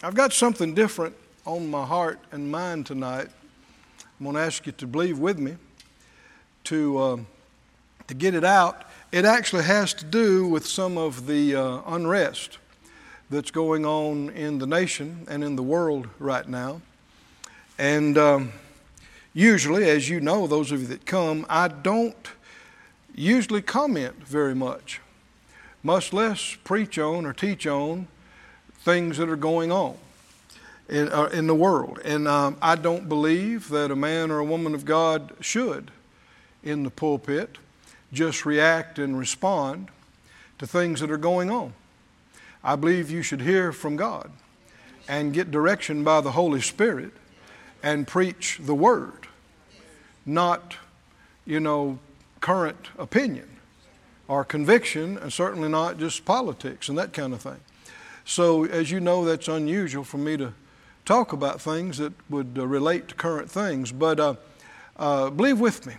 I've got something different on my heart and mind tonight. I'm going to ask you to believe with me to, uh, to get it out. It actually has to do with some of the uh, unrest that's going on in the nation and in the world right now. And um, usually, as you know, those of you that come, I don't usually comment very much, much less preach on or teach on things that are going on in, uh, in the world. And um, I don't believe that a man or a woman of God should, in the pulpit, just react and respond to things that are going on. I believe you should hear from God and get direction by the Holy Spirit and preach the Word, not, you know, current opinion or conviction, and certainly not just politics and that kind of thing. So, as you know, that's unusual for me to talk about things that would uh, relate to current things. But uh, uh, believe with me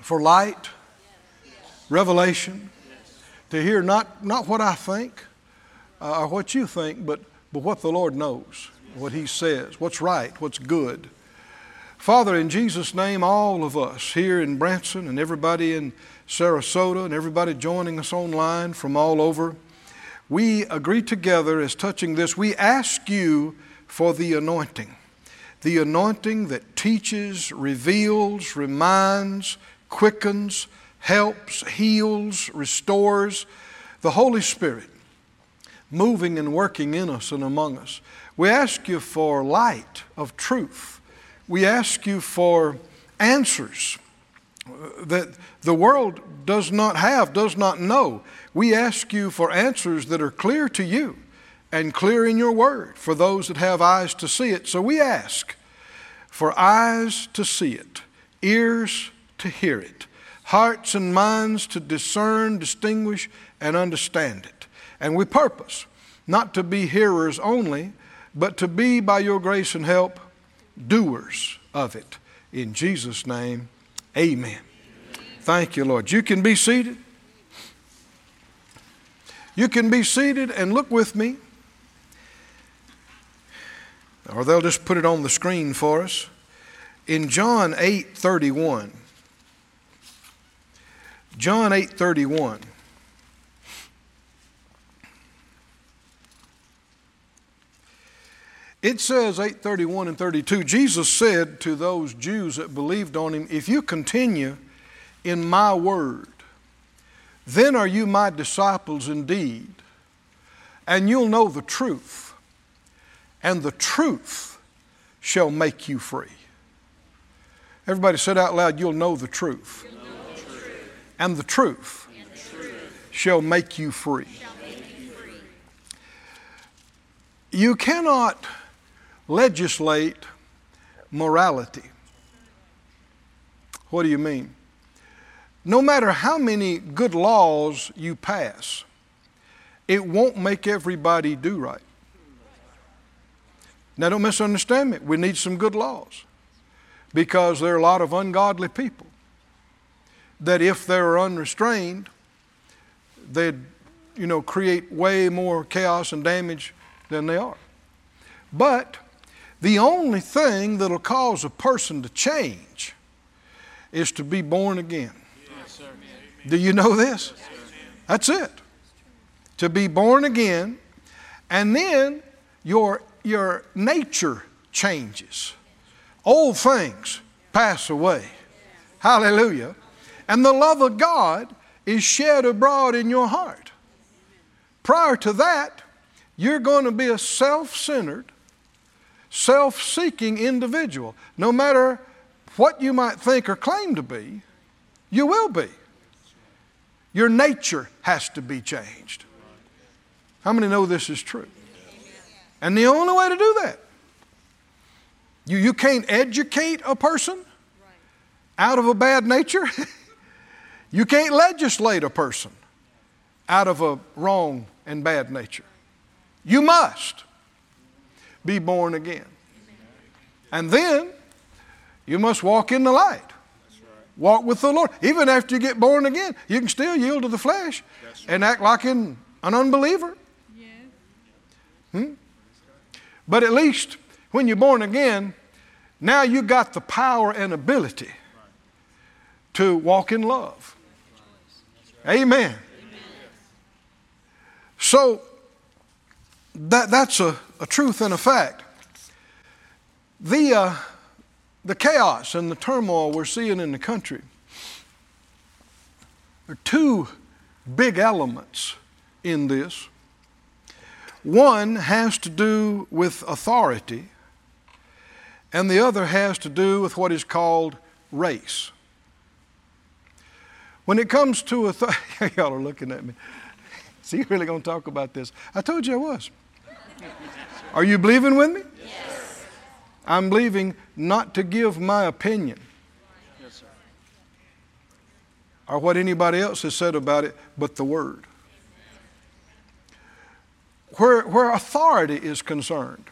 for light, revelation, to hear not, not what I think uh, or what you think, but, but what the Lord knows, what He says, what's right, what's good. Father, in Jesus' name, all of us here in Branson and everybody in Sarasota and everybody joining us online from all over, we agree together as touching this. We ask you for the anointing, the anointing that teaches, reveals, reminds, quickens, helps, heals, restores, the Holy Spirit moving and working in us and among us. We ask you for light of truth. We ask you for answers that the world does not have, does not know. We ask you for answers that are clear to you and clear in your word for those that have eyes to see it. So we ask for eyes to see it, ears to hear it, hearts and minds to discern, distinguish, and understand it. And we purpose not to be hearers only, but to be, by your grace and help, doers of it. In Jesus' name, amen. Thank you, Lord. You can be seated. You can be seated and look with me. Or they'll just put it on the screen for us. In John 8 31. John 8 31. It says 831 and 32 Jesus said to those Jews that believed on him, If you continue in my word, then are you my disciples indeed, and you'll know the truth, and the truth shall make you free. Everybody said out loud, You'll know the truth, and the truth, shall. Make you, free. you cannot legislate morality. What do you mean? No matter how many good laws you pass, it won't make everybody do right. Now, don't misunderstand me. We need some good laws because there are a lot of ungodly people that, if they were unrestrained, they'd, you know, create way more chaos and damage than they are. But the only thing that'll cause a person to change is to be born again. Do you know this? That's it. To be born again, and then your, your nature changes. Old things pass away. Hallelujah. And the love of God is shed abroad in your heart. Prior to that, you're going to be a self centered, self seeking individual. No matter what you might think or claim to be, you will be. Your nature has to be changed. How many know this is true? And the only way to do that, you, you can't educate a person out of a bad nature. you can't legislate a person out of a wrong and bad nature. You must be born again. And then you must walk in the light. Walk with the Lord. Even after you get born again, you can still yield to the flesh and act like an, an unbeliever. Hmm? But at least when you're born again, now you got the power and ability to walk in love. Amen. So that, that's a, a truth and a fact. The, uh, the chaos and the turmoil we're seeing in the country there are two big elements in this. One has to do with authority, and the other has to do with what is called race. When it comes to authority, y'all are looking at me. So you really going to talk about this? I told you I was. Are you believing with me? Yes. I'm believing not to give my opinion Yes, sir. or what anybody else has said about it, but the Word. Where, where authority is concerned,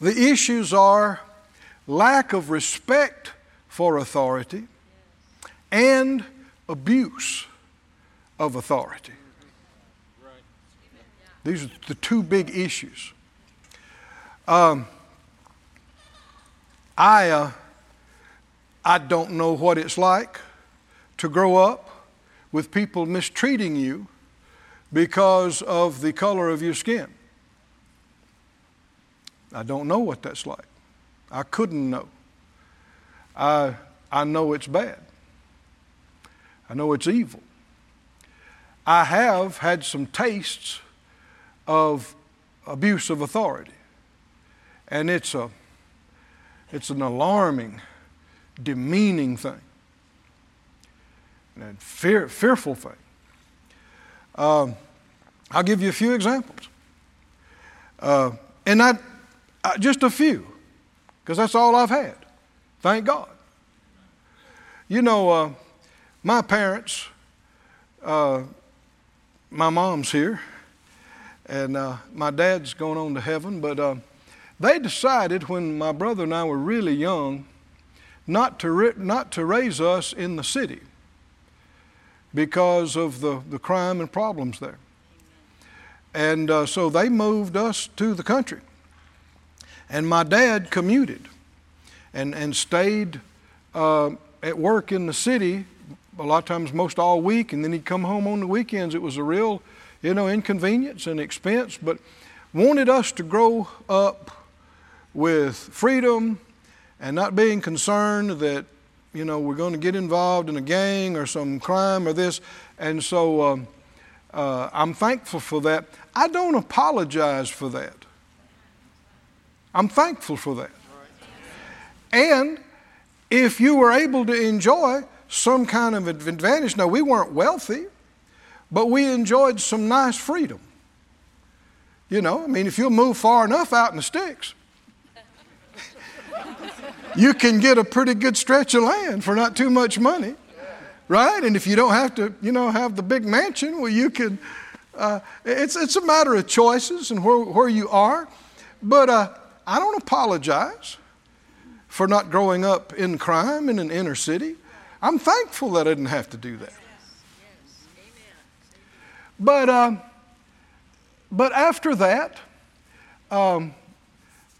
the issues are lack of respect for authority and abuse of authority. These are the two big issues. Um, I, uh, I don't know what it's like to grow up with people mistreating you because of the color of your skin. I don't know what that's like. I couldn't know. I, I know it's bad. I know it's evil. I have had some tastes of abuse of authority. And it's, a, it's an alarming, demeaning thing, and a fear, fearful thing. Um, I'll give you a few examples. Uh, and not I, just a few, because that's all I've had. Thank God. You know, uh, my parents, uh, my mom's here, and uh, my dad's going on to heaven, but uh, they decided when my brother and I were really young not to, not to raise us in the city because of the, the crime and problems there. And uh, so they moved us to the country. And my dad commuted and, and stayed uh, at work in the city a lot of times, most all week, and then he'd come home on the weekends. It was a real, you know, inconvenience and expense, but wanted us to grow up with freedom and not being concerned that, you know, we're going to get involved in a gang or some crime or this. And so um, uh, I'm thankful for that. I don't apologize for that. I'm thankful for that. And if you were able to enjoy some kind of advantage, now we weren't wealthy, but we enjoyed some nice freedom. You know, I mean, if you'll move far enough out in the sticks, you can get a pretty good stretch of land for not too much money, right? And if you don't have to, you know, have the big mansion, well, you can. Uh, it's it's a matter of choices and where where you are, but uh, I don't apologize for not growing up in crime in an inner city. I'm thankful that I didn't have to do that. But, uh, but after that, um,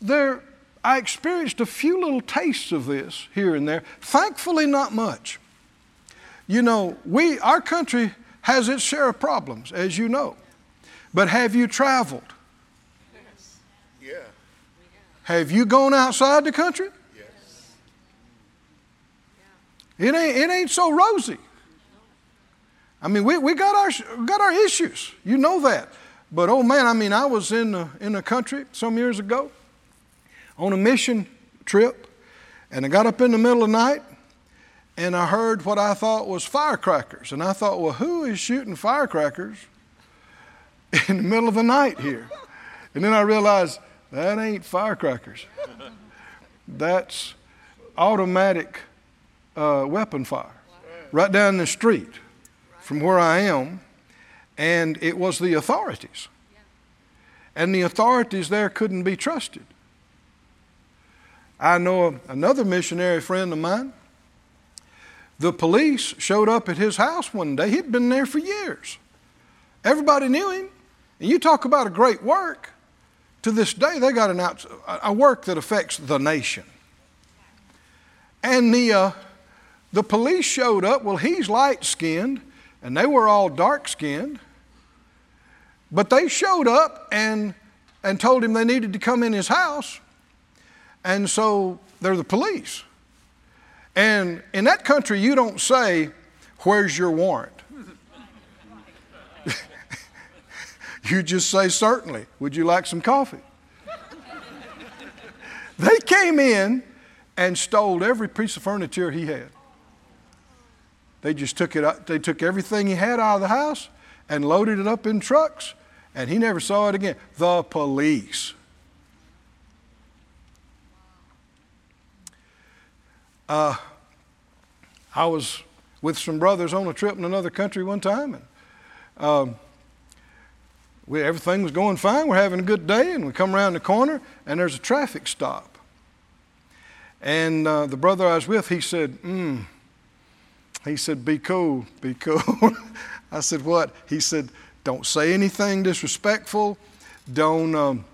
there, I experienced a few little tastes of this here and there. Thankfully, not much. You know, we, our country has its share of problems, as you know. But have you traveled? Yes. Yeah. Have you gone outside the country? Yes. It ain't, it ain't so rosy. I mean, we, we got, our, got our issues. You know that. But oh man, I mean, I was in in a country some years ago on a mission trip, and I got up in the middle of the night and I heard what I thought was firecrackers. And I thought, well, who is shooting firecrackers in the middle of the night here? And then I realized that ain't firecrackers. That's automatic uh, weapon fire right down the street from where I am, and it was the authorities. And the authorities there couldn't be trusted. I know another missionary friend of mine. The police showed up at his house one day. He'd been there for years. Everybody knew him. And you talk about a great work. to this day, they got an out, a work that affects the nation. And the, uh, the police showed up. Well, he's light skinned, and they were all dark skinned. But they showed up and, and told him they needed to come in his house. And so they're the police. And in that country, you don't say, Where's your warrant? you just say, Certainly. Would you like some coffee? they came in and stole every piece of furniture he had. They just took it out, they took everything he had out of the house and loaded it up in trucks, and he never saw it again. The police. Uh, I was with some brothers on a trip in another country one time, and um, we, everything was going fine. We're having a good day, and we come around the corner, and there's a traffic stop. And uh, the brother I was with, he said, hmm. He said, Be cool, be cool. I said, What? He said, Don't say anything disrespectful. Don't, um,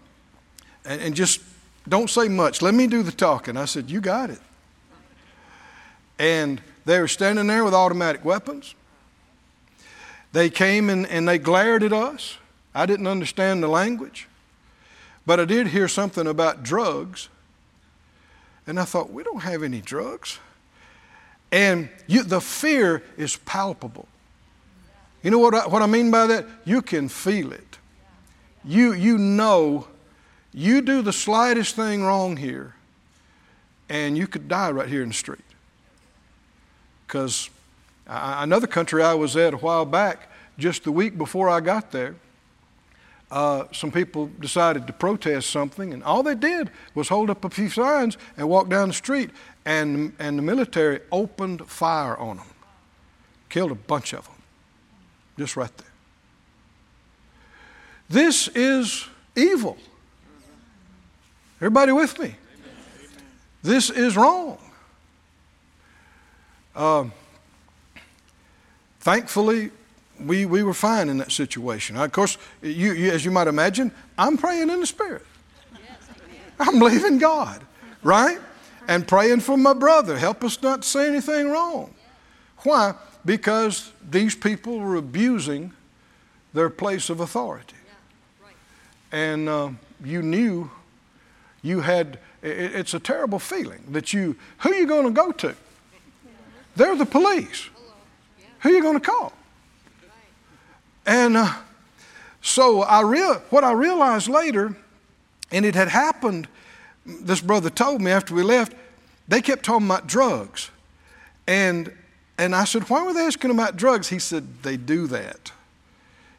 and, and just don't say much. Let me do the talking. I said, You got it. And they were standing there with automatic weapons. They came and, and they glared at us. I didn't understand the language, but I did hear something about drugs. And I thought, we don't have any drugs. And you, the fear is palpable. You know what I, what I mean by that? You can feel it. You, you know, you do the slightest thing wrong here, and you could die right here in the street. Because another country I was at a while back, just the week before I got there, uh, some people decided to protest something, and all they did was hold up a few signs and walk down the street, and, and the military opened fire on them, killed a bunch of them, just right there. This is evil. Everybody with me? This is wrong. Um, thankfully, we, we were fine in that situation. Of course, you, you, as you might imagine, I'm praying in the Spirit. I'm believing God, right? And praying for my brother. Help us not say anything wrong. Why? Because these people were abusing their place of authority. And uh, you knew you had, it, it's a terrible feeling that you, who are you going to go to? They're the police. Who are you going to call? And uh, so I real, what I realized later, and it had happened, this brother told me after we left, they kept talking about drugs. And, and I said, Why were they asking about drugs? He said, They do that.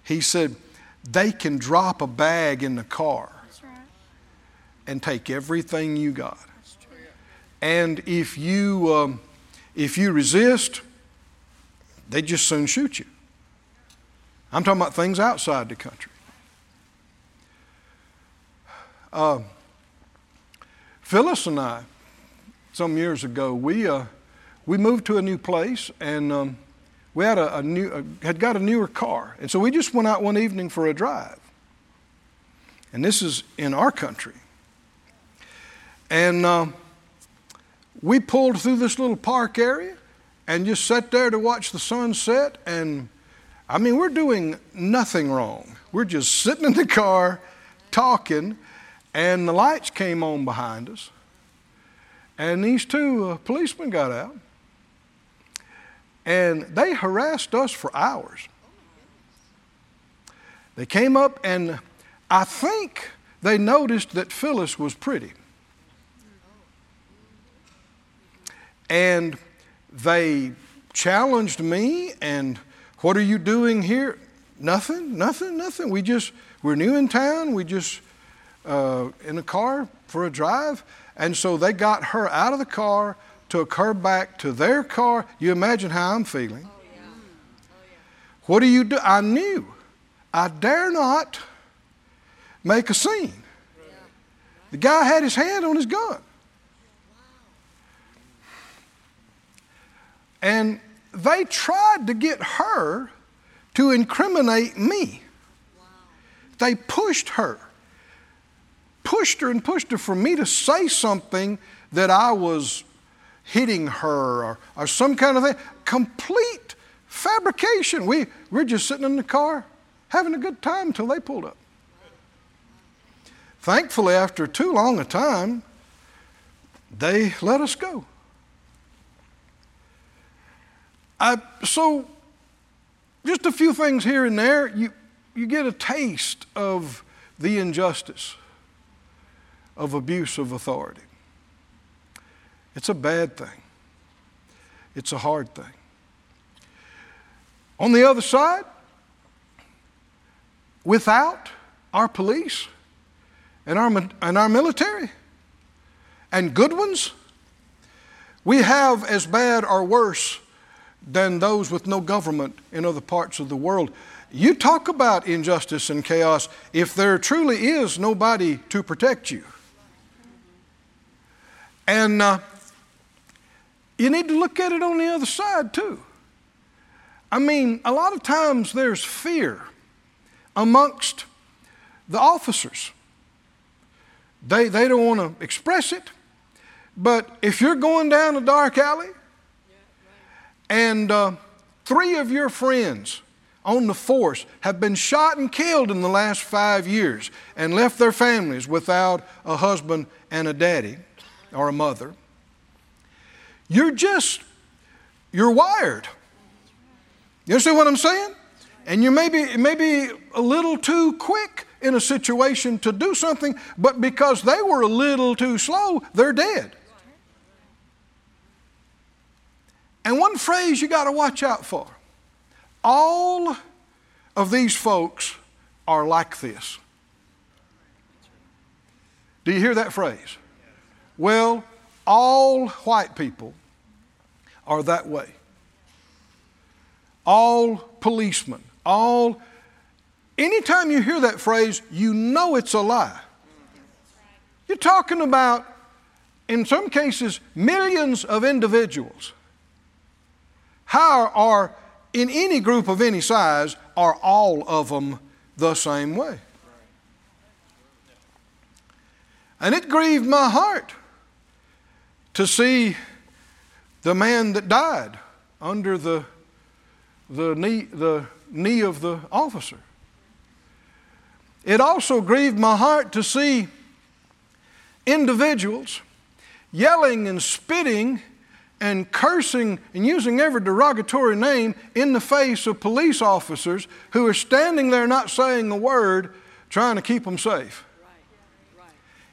He said, They can drop a bag in the car and take everything you got. And if you, um, if you resist, they just soon shoot you. I'm talking about things outside the country. Uh, Phyllis and I, some years ago, we, uh, we moved to a new place and um, we had, a, a new, had got a newer car. And so we just went out one evening for a drive. And this is in our country. And uh, we pulled through this little park area and just sat there to watch the sun set and I mean, we're doing nothing wrong. We're just sitting in the car talking, and the lights came on behind us. And these two uh, policemen got out, and they harassed us for hours. They came up, and I think they noticed that Phyllis was pretty. And they challenged me and what are you doing here? Nothing, nothing, nothing. We just, we're new in town. We just uh, in a car for a drive. And so they got her out of the car, took her back to their car. You imagine how I'm feeling. Oh, yeah. Oh, yeah. What do you do? I knew. I dare not make a scene. Yeah. The guy had his hand on his gun. And they tried to get her to incriminate me. They pushed her. pushed her and pushed her for me to say something that I was hitting her or, or some kind of thing. Complete fabrication. We, we're just sitting in the car having a good time until they pulled up. Thankfully, after too long a time, they let us go. I, so, just a few things here and there, you, you get a taste of the injustice of abuse of authority. It's a bad thing, it's a hard thing. On the other side, without our police and our, and our military and good ones, we have as bad or worse than those with no government in other parts of the world. You talk about injustice and chaos if there truly is nobody to protect you. And uh, you need to look at it on the other side too. I mean, a lot of times there's fear amongst the officers. They, they don't want to express it, but if you're going down a dark alley and uh, three of your friends on the force have been shot and killed in the last five years and left their families without a husband and a daddy or a mother, you're just, you're wired. You see what I'm saying? And you may be, may be a little too quick in a situation to do something, but because they were a little too slow, they're dead. And one phrase you got to watch out for all of these folks are like this. Do you hear that phrase? Well, all white people are that way. All policemen, all. Anytime you hear that phrase, you know it's a lie. You're talking about, in some cases, millions of individuals how are, in any group of any size, are all of them the same way? And it grieved my heart to see the man that died under the, the, knee, the knee of the officer. It also grieved my heart to see individuals yelling and spitting and cursing and using every derogatory name in the face of police officers who are standing there not saying a word, trying to keep them safe.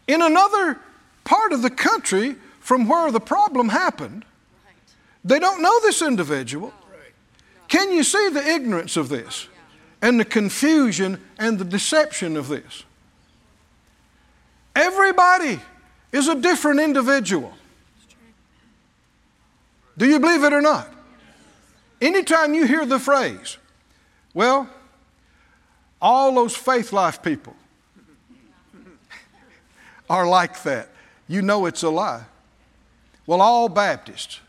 In another part of the country from where the problem happened, they don't know this individual. Can you see the ignorance of this and the confusion and the deception of this? Everybody is a different individual. Do you believe it or not? Anytime you hear the phrase, well, all those faith life people are like that, you know it's a lie. Well, all Baptists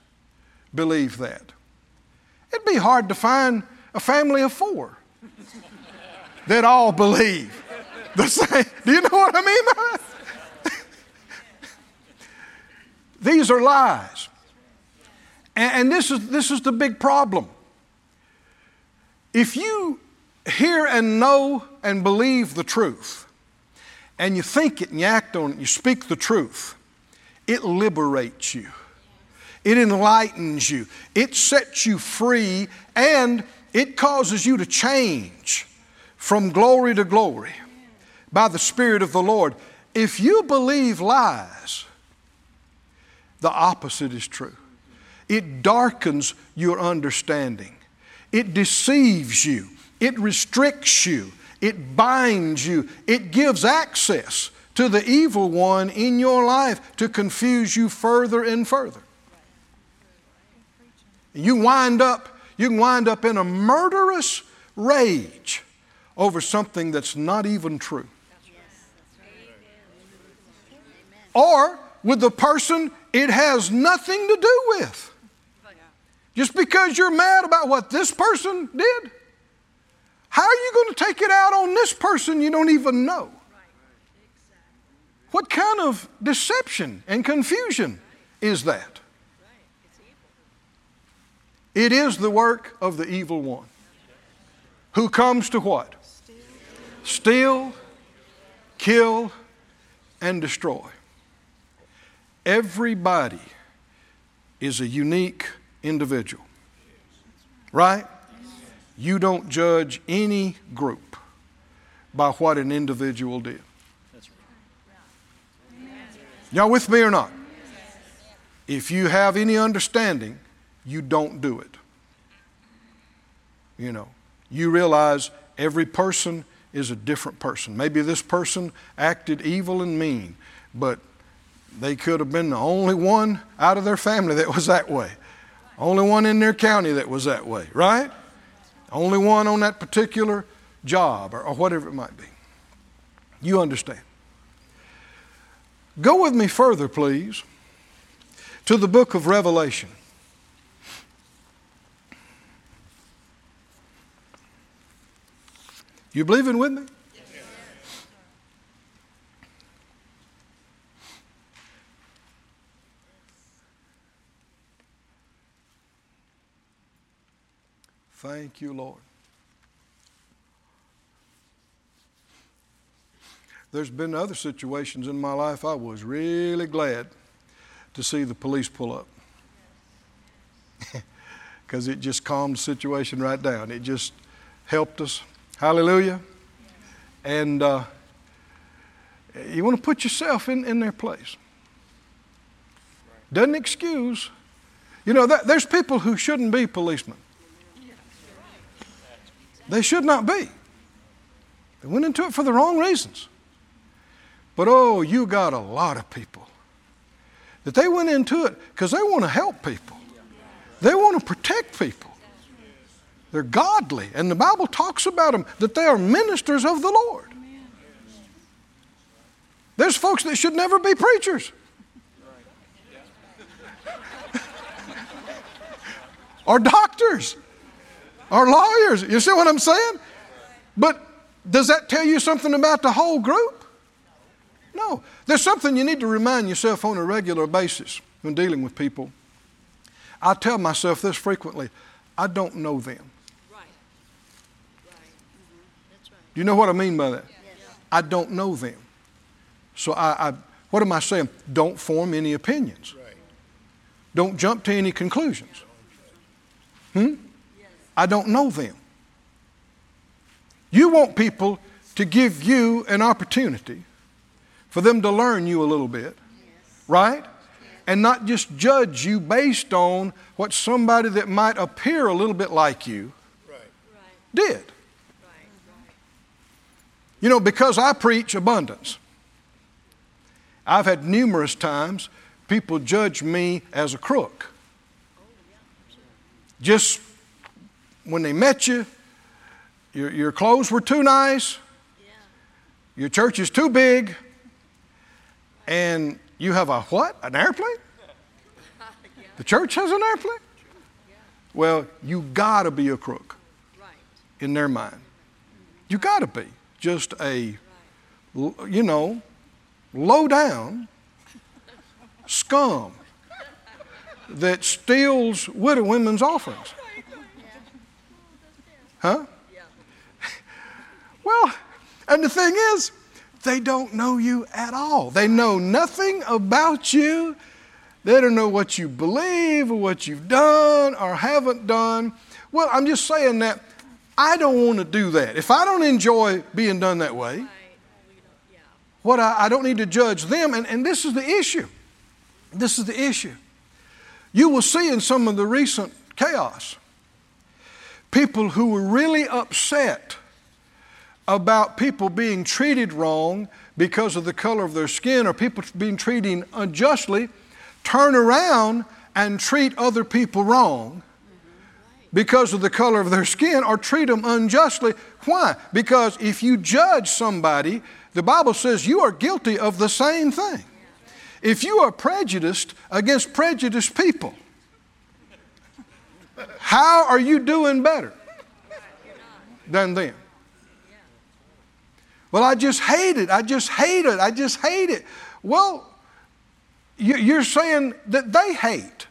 believe that. It'd be hard to find a family of four that all believe the same. Do you know what I mean? These are lies. And, this, is, this is the big problem. If you hear and know and believe the truth, and you think it and you act on it, you speak the truth, it liberates you. It enlightens you. It sets you free and it causes you to change from glory to glory by the Spirit of the Lord. If you believe lies, the opposite is true. It darkens your understanding. It deceives you. It restricts you. It binds you. It gives access to the evil one in your life to confuse you further and further. You wind up, you can wind up in a murderous rage over something that's not even true. Or with the person it has nothing to do with. Just because you're mad about what this person did? How are you going to take it out on this person you don't even know? What kind of deception and confusion is that? It is the work of the evil one who comes to what? Steal, kill, and destroy. Everybody is a unique individual, right? You don't judge any group by what an individual did. Y'all with me or not? If you have any understanding, you don't do it. You know, you realize every person is a different person. Maybe this person acted evil and mean, but they could have been the only one out of their family that was that way. Only one in their county that was that way, right? Only one on that particular job or, or whatever it might be. You understand. Go with me further, please, to the book of Revelation. You believing with me? Thank you, Lord. There's been other situations in my life I was really glad to see the police pull up. Because it just calmed the situation right down. It just helped us. Hallelujah. And uh, you want to put yourself in, in their place. Doesn't excuse. You know, that, there's people who shouldn't be policemen. They should not be. They went into it for the wrong reasons. But oh, you got a lot of people that they went into it because they want to help people, they want to protect people. They're godly, and the Bible talks about them that they are ministers of the Lord. There's folks that should never be preachers. or doctors or lawyers. You see what I'm saying? But does that tell you something about the whole group? No. There's something you need to remind yourself on a regular basis when dealing with people. I tell myself this frequently I don't know them. Right. Right. Mm-hmm. That's right. Do you know what I mean by that? Yes. I don't know them. So I, I, what am I saying? Don't form any opinions. Right. Don't jump to any conclusions. Hmm? I don't know them. You want people to give you an opportunity for them to learn you a little bit, right? And not just judge you based on what somebody that might appear a little bit like you did. You know, because I preach abundance, I've had numerous times people judge me as a crook. Oh, just when they met you, your, your clothes were too nice, your church is too big, and you have a what? An airplane? The church has an airplane? Well, you gotta be a crook in their mind. You gotta be just a, you know, low down scum that steals widow women's offerings. Huh? Well, and the thing is, they don't know you at all. They know nothing about you. They don't know what you believe or what you've done or haven't done. Well, I'm just saying that I don't want to do that. If I don't enjoy being done that way, what I, I don't need to judge them. And, and this is the issue. This is the issue. You will see in some of the recent chaos people who were really upset about people being treated wrong because of the color of their skin or people being treated unjustly turn around and treat other people wrong because of the color of their skin or treat them unjustly. Why? Because if you judge somebody, the Bible says you are guilty of the same thing. If you are prejudiced against prejudiced people, how are you doing better than them? Well, I just hate it. I just hate it. I just hate it. Well, you're saying that they hate.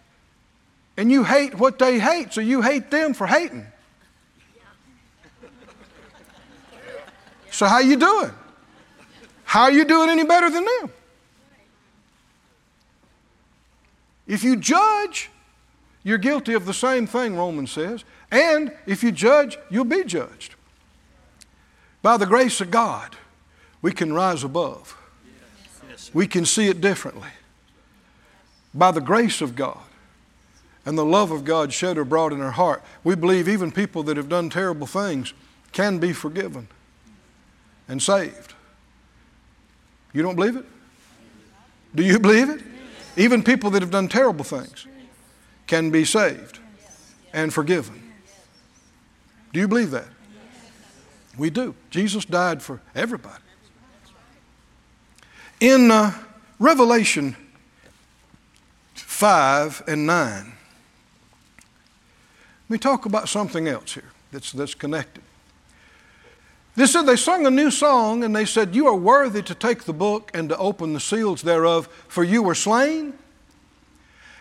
And you hate what they hate, so you hate them for hating. So how you doing? How are you doing any better than them? If you judge, you're guilty of the same thing, Romans says. And if you judge, you'll be judged. By the grace of God, we can rise above. We can see it differently. By the grace of God and the love of God shed abroad in our heart, we believe even people that have done terrible things can be forgiven and saved. You don't believe it? Do you believe it? Even people that have done terrible things can be saved and forgiven. Do you believe that? We do. Jesus died for everybody. In uh, Revelation 5 and 9, let me talk about something else here that's, that's connected. They said they sung a new song and they said, You are worthy to take the book and to open the seals thereof, for you were slain.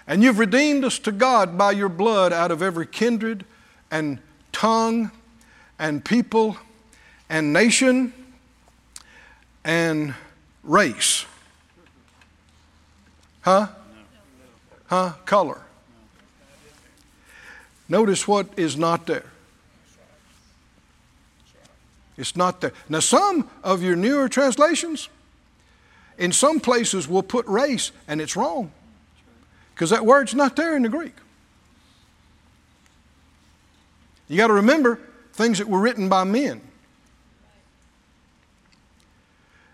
And you've redeemed us to God by your blood out of every kindred and tongue and people and nation and race. Huh? Huh? Color. Notice what is not there. It's not there. Now, some of your newer translations, in some places, will put race, and it's wrong because that word's not there in the Greek. You got to remember things that were written by men.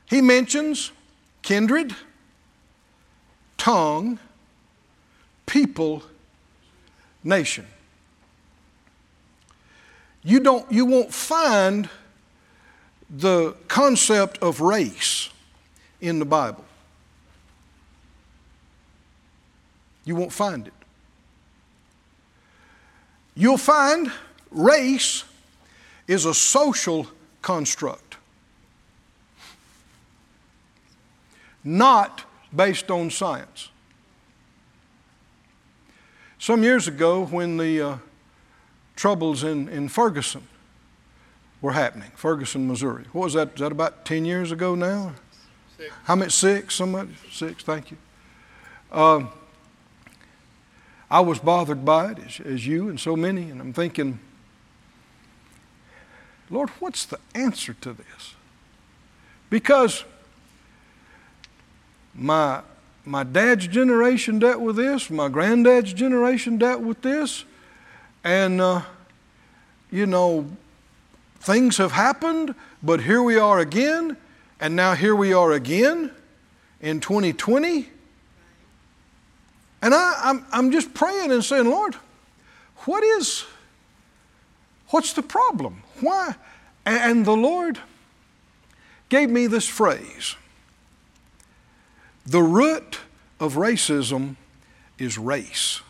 He mentions kindred, tongue, people, nation. You, don't, you won't find the concept of race in the Bible. You won't find it. You'll find race is a social construct, not based on science. Some years ago, when the uh, troubles in, in Ferguson were happening, Ferguson, Missouri. What was that? Is that about 10 years ago now? Six. How many? Six? Somebody? Six, thank you. Um, I was bothered by it, as, as you and so many, and I'm thinking, Lord, what's the answer to this? Because my, my dad's generation dealt with this, my granddad's generation dealt with this, and, uh, you know, things have happened, but here we are again, and now here we are again in 2020. And I, I'm, I'm just praying and saying, Lord, what is, what's the problem? Why? And the Lord gave me this phrase The root of racism is race.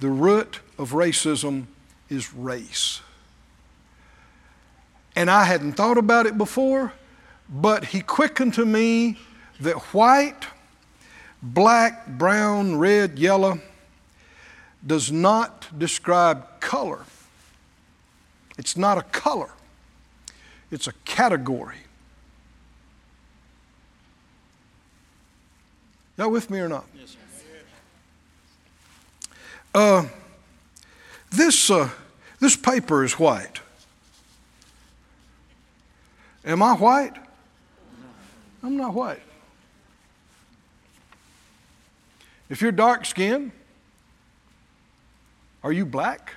The root of racism is race. And I hadn't thought about it before, but he quickened to me that white, black, brown, red, yellow does not describe color. It's not a color, it's a category. Y'all with me or not? Yes, sir. Uh, this, uh, this paper is white. Am I white? I'm not white. If you're dark skinned, are you black?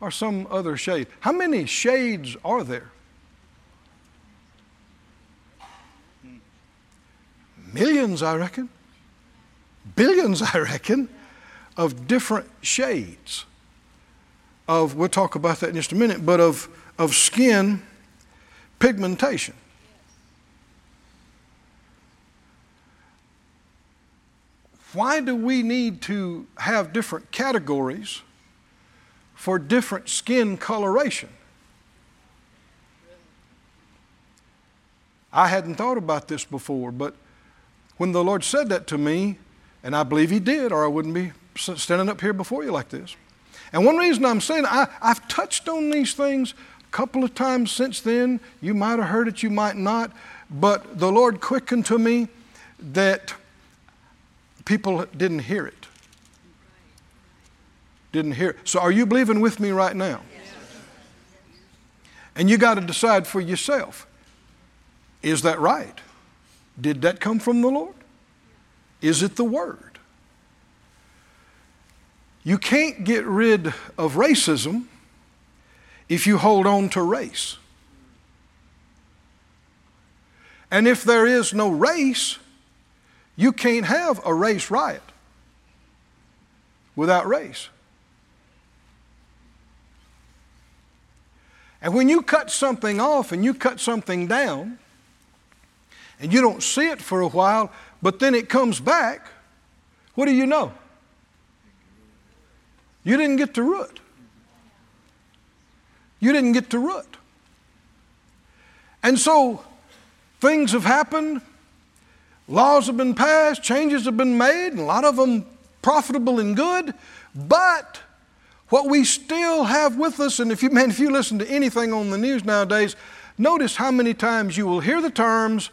Or some other shade? How many shades are there? Millions, I reckon. Billions, I reckon of different shades of, we'll talk about that in just a minute, but of, of skin pigmentation. why do we need to have different categories for different skin coloration? I hadn't thought about this before, but when the Lord said that to me, and I believe He did, or I wouldn't be standing up here before you like this. And one reason I'm saying I, I've touched on these things a couple of times since then. You might have heard it, you might not. But the Lord quickened to me that people didn't hear it. Didn't hear it. So are you believing with me right now? And you got to decide for yourself is that right? Did that come from the Lord? Is it the Word? You can't get rid of racism if you hold on to race. And if there is no race, you can't have a race riot without race. And when you cut something off and you cut something down, and you don't see it for a while, but then it comes back, what do you know? You didn't get to root. You didn't get to root. And so things have happened, laws have been passed, changes have been made, and a lot of them profitable and good, but what we still have with us, and if you man, if you listen to anything on the news nowadays, notice how many times you will hear the terms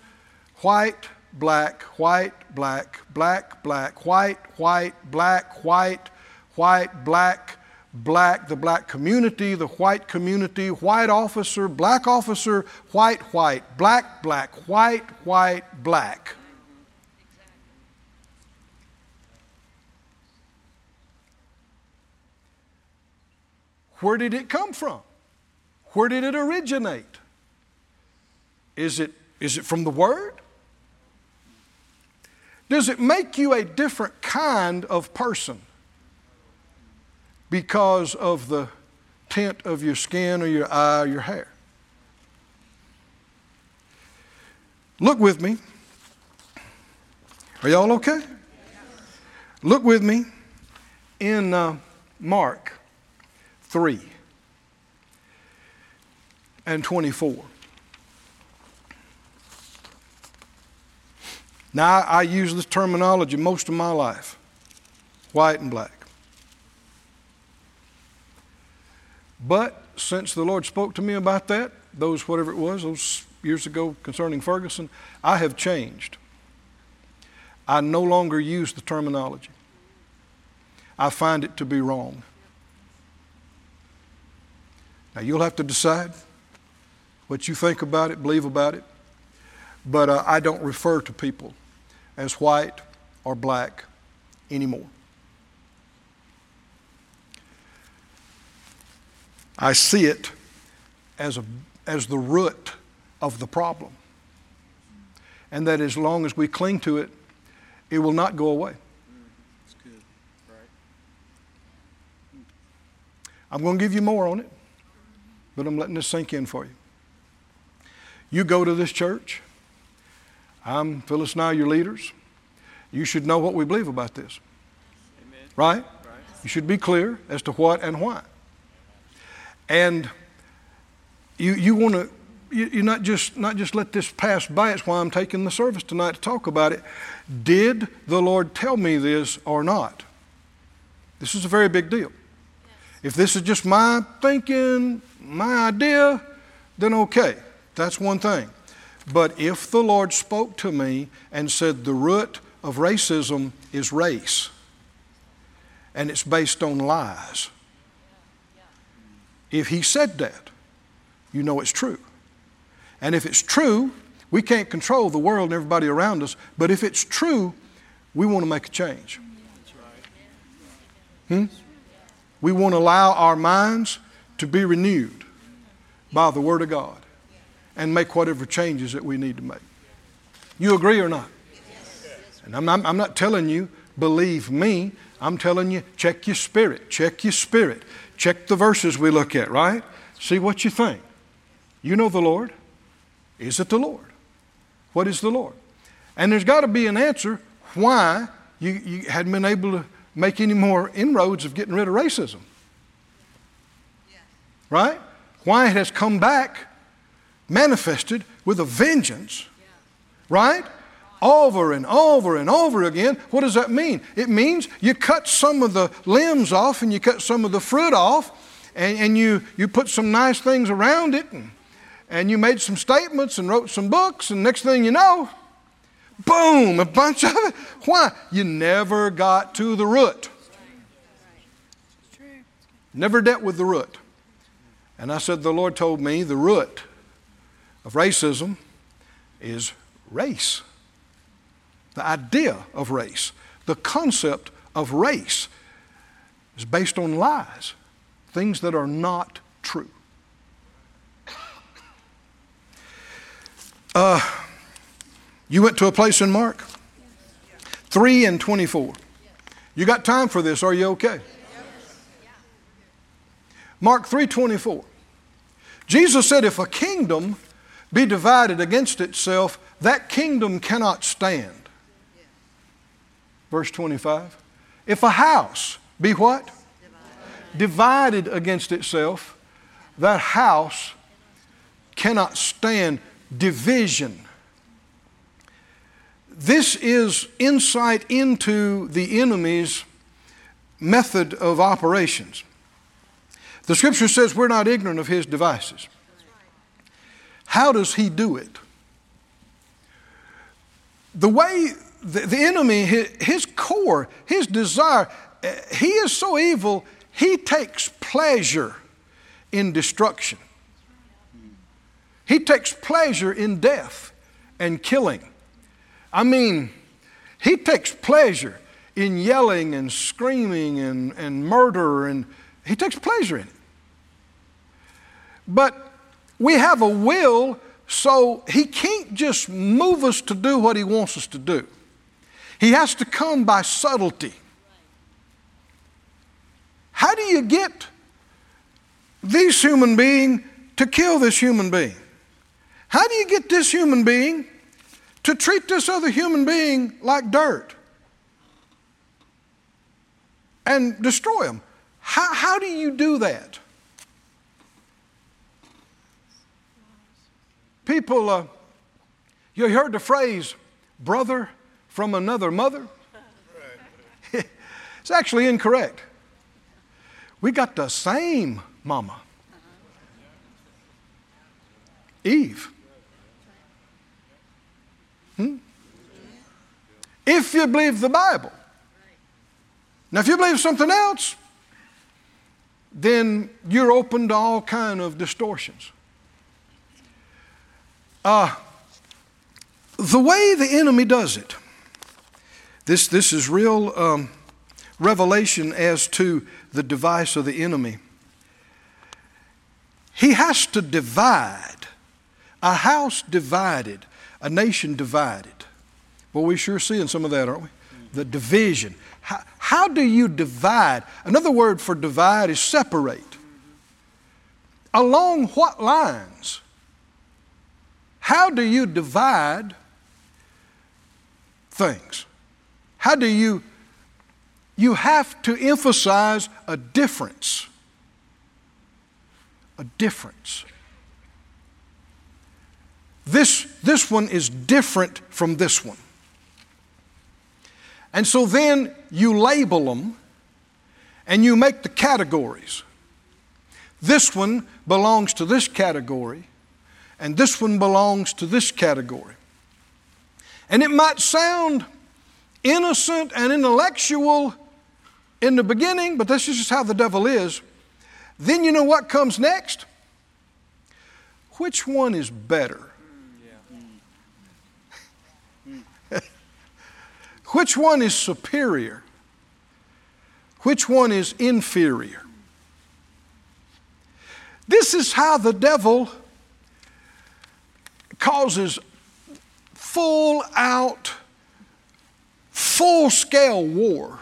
white, black, white, black, black, black, white, white, black, white, white, black, black, the black community, the white community, white officer, black officer, white, white, black, black, white, white, black. Where did it come from? Where did it originate? Is it, is it from the Word? Does it make you a different kind of person because of the tint of your skin or your eye or your hair? Look with me. Are y'all okay? Look with me in uh, Mark 3 and 24. Now, I use this terminology most of my life white and black. But since the Lord spoke to me about that, those whatever it was, those years ago concerning Ferguson, I have changed. I no longer use the terminology. I find it to be wrong. Now, you'll have to decide what you think about it, believe about it. But uh, I don't refer to people as white or black anymore. I see it as, a, as the root of the problem. And that as long as we cling to it, it will not go away. That's good. Right. I'm going to give you more on it, but I'm letting this sink in for you. You go to this church, I'm Phyllis I, your leaders. You should know what we believe about this. Amen. Right? Right. You should be clear as to what and why. And you, you want to, you, you not just, not just let this pass by. It's why I'm taking the service tonight to talk about it. Did the Lord tell me this or not? This is a very big deal. If this is just my thinking, my idea, then okay. That's one thing. But if the Lord spoke to me and said the root of racism is race, and it's based on lies, if He said that, you know it's true. And if it's true, we can't control the world and everybody around us, but if it's true, we want to make a change. Hmm? We want to allow our minds to be renewed by the Word of God and make whatever changes that we need to make. You agree or not? And I'm, I'm, I'm not telling you, believe me. I'm telling you, check your spirit. Check your spirit. Check the verses we look at, right? See what you think. You know the Lord. Is it the Lord? What is the Lord? And there's got to be an answer why you, you hadn't been able to make any more inroads of getting rid of racism. Right? Why it has come back manifested with a vengeance, right? Over and over and over again. What does that mean? It means you cut some of the limbs off and you cut some of the fruit off and, and you, you put some nice things around it and, and you made some statements and wrote some books, and next thing you know, boom, a bunch of it. Why? You never got to the root. Never dealt with the root. And I said, The Lord told me the root of racism is race. The idea of race, the concept of race is based on lies, things that are not true. Uh, you went to a place in Mark? 3 and 24. You got time for this? Are you okay? Mark 3:24. Jesus said if a kingdom be divided against itself, that kingdom cannot stand. Verse 25. If a house be what? Divided, against itself, that house cannot stand division. This is insight into the enemy's method of operations. The scripture says we're not ignorant of his devices. How does he do it? The way the, the enemy, his, his core, his desire, eh, he is so evil, he takes pleasure in destruction. He takes pleasure in death and killing. I mean, he takes pleasure in yelling and screaming and, and murder, and he takes pleasure in it. But we have a will, so he can't just move us to do what he wants us to do. He has to come by subtlety. How do you get this human being to kill this human being? How do you get this human being to treat this other human being like dirt and destroy him? How, how do you do that? People, uh, you heard the phrase, brother from another mother? it's actually incorrect. We got the same mama Eve. Hmm? If you believe the Bible. Now, if you believe something else, then you're open to all kind of distortions. Uh, the way the enemy does it, this, this is real um, revelation as to the device of the enemy. He has to divide. A house divided, a nation divided. Well, we're sure seeing some of that, aren't we? The division. How, how do you divide? Another word for divide is separate. Along what lines? How do you divide things? How do you you have to emphasize a difference. A difference. This, this one is different from this one. And so then you label them and you make the categories. This one belongs to this category, and this one belongs to this category. And it might sound innocent and intellectual in the beginning, but this is just how the devil is. Then you know what comes next? Which one is better? Which one is superior? Which one is inferior? This is how the devil causes full out, full scale war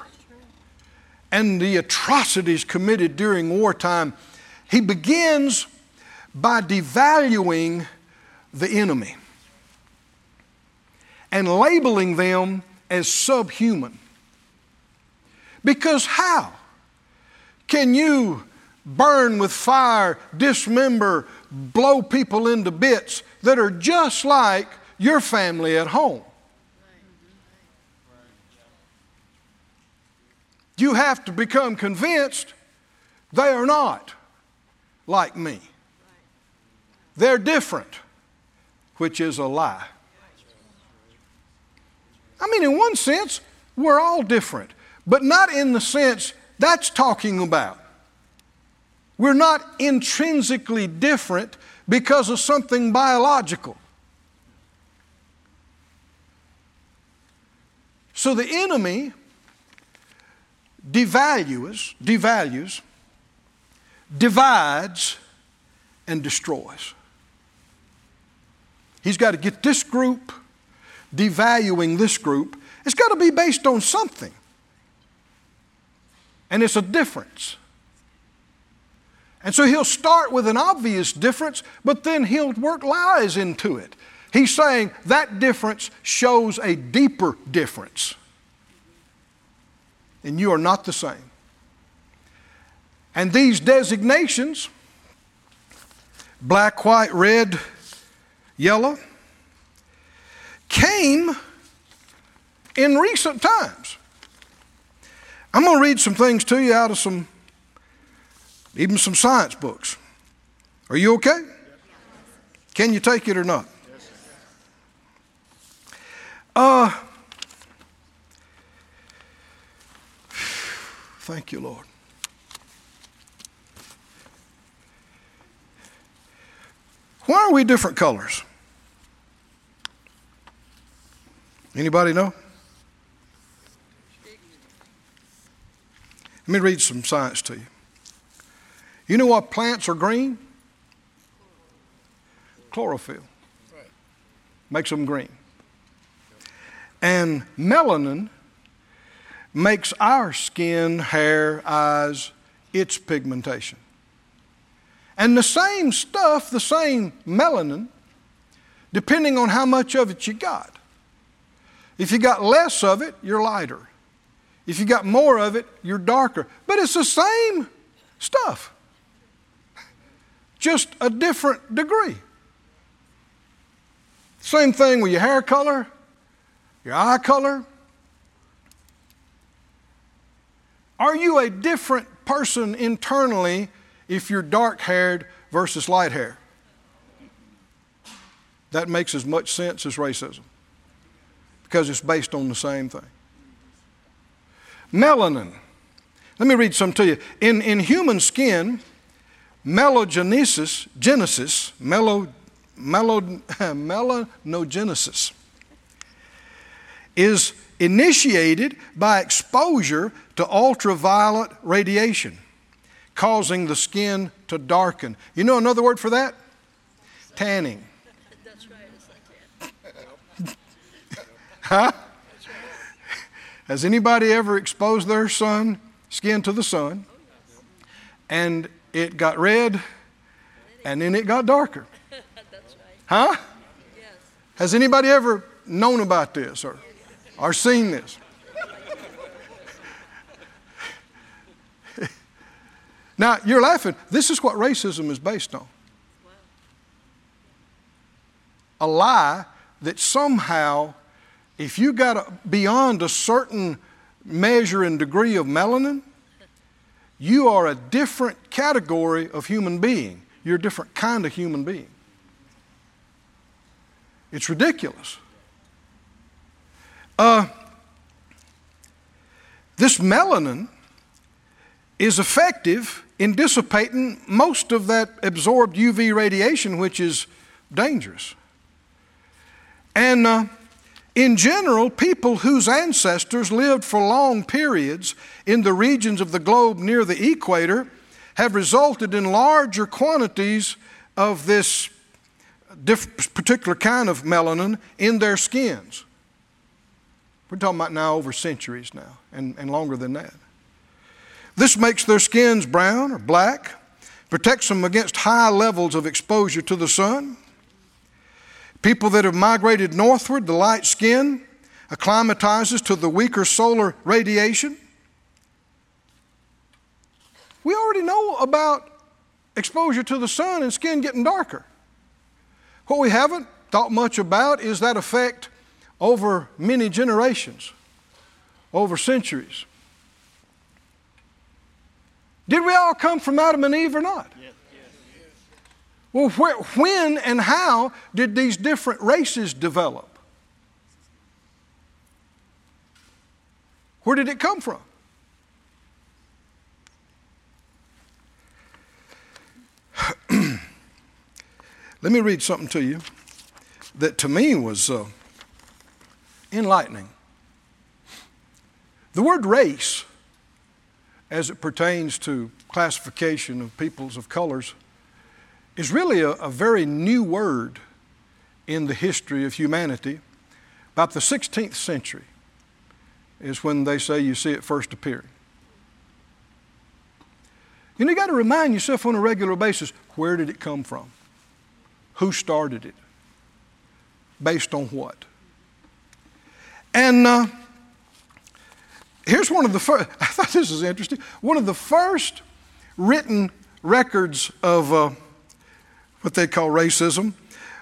and the atrocities committed during wartime. He begins by devaluing the enemy and labeling them as subhuman. Because how can you burn with fire, dismember, blow people into bits that are just like your family at home. You have to become convinced they are not like me. They're different, which is a lie. I mean, in one sense, we're all different, but not in the sense that's talking about. We're not intrinsically different because of something biological. So the enemy devalues, devalues, divides, and destroys. He's got to get this group devaluing this group. It's got to be based on something. And it's a difference. And so he'll start with an obvious difference, but then he'll work lies into it. He's saying that difference shows a deeper difference. And you are not the same. And these designations black, white, red, yellow came in recent times. I'm going to read some things to you out of some, even some science books. Are you okay? Can you take it or not? Uh, thank you, Lord. Why are we different colors? Anybody know? Let me read some science to you. You know what plants are green? Chlorophyll. Makes them green. And melanin makes our skin, hair, eyes, its pigmentation. And the same stuff, the same melanin, depending on how much of it you got. If you got less of it, you're lighter. If you got more of it, you're darker. But it's the same stuff, just a different degree. Same thing with your hair color, your eye color. Are you a different person internally if you're dark haired versus light hair? That makes as much sense as racism because it's based on the same thing. Melanin. Let me read some to you. In, in human skin, melogenesis, genesis, melo, melo, melanogenesis is initiated by exposure to ultraviolet radiation, causing the skin to darken. You know another word for that? Tanning. That's right. Tanning. Huh? Has anybody ever exposed their son skin to the sun and it got red and then it got darker? Huh? Has anybody ever known about this or, or seen this? now, you're laughing. This is what racism is based on a lie that somehow if you got a, beyond a certain measure and degree of melanin, you are a different category of human being. You're a different kind of human being. It's ridiculous. Uh, this melanin is effective in dissipating most of that absorbed UV radiation, which is dangerous. And uh, in general, people whose ancestors lived for long periods in the regions of the globe near the equator have resulted in larger quantities of this particular kind of melanin in their skins. We're talking about now over centuries now and, and longer than that. This makes their skins brown or black, protects them against high levels of exposure to the sun, People that have migrated northward, the light skin acclimatizes to the weaker solar radiation. We already know about exposure to the sun and skin getting darker. What we haven't thought much about is that effect over many generations, over centuries. Did we all come from Adam and Eve or not? Well, where, when and how did these different races develop? Where did it come from? Let me read something to you that to me was uh, enlightening. The word race, as it pertains to classification of peoples of colors, is really a, a very new word in the history of humanity. About the 16th century is when they say you see it first appearing. You know, you got to remind yourself on a regular basis where did it come from? Who started it? Based on what? And uh, here's one of the first, I thought this was interesting. One of the first written records of uh, what they call racism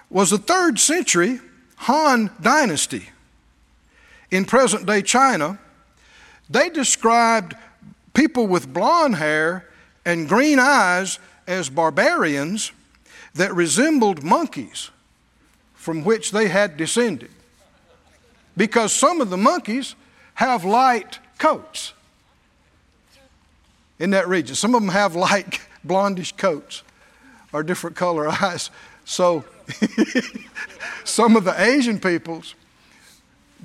was the third century Han dynasty in present day China. They described people with blonde hair and green eyes as barbarians that resembled monkeys from which they had descended. Because some of the monkeys have light coats in that region. Some of them have light blondish coats or different color eyes. So some of the Asian peoples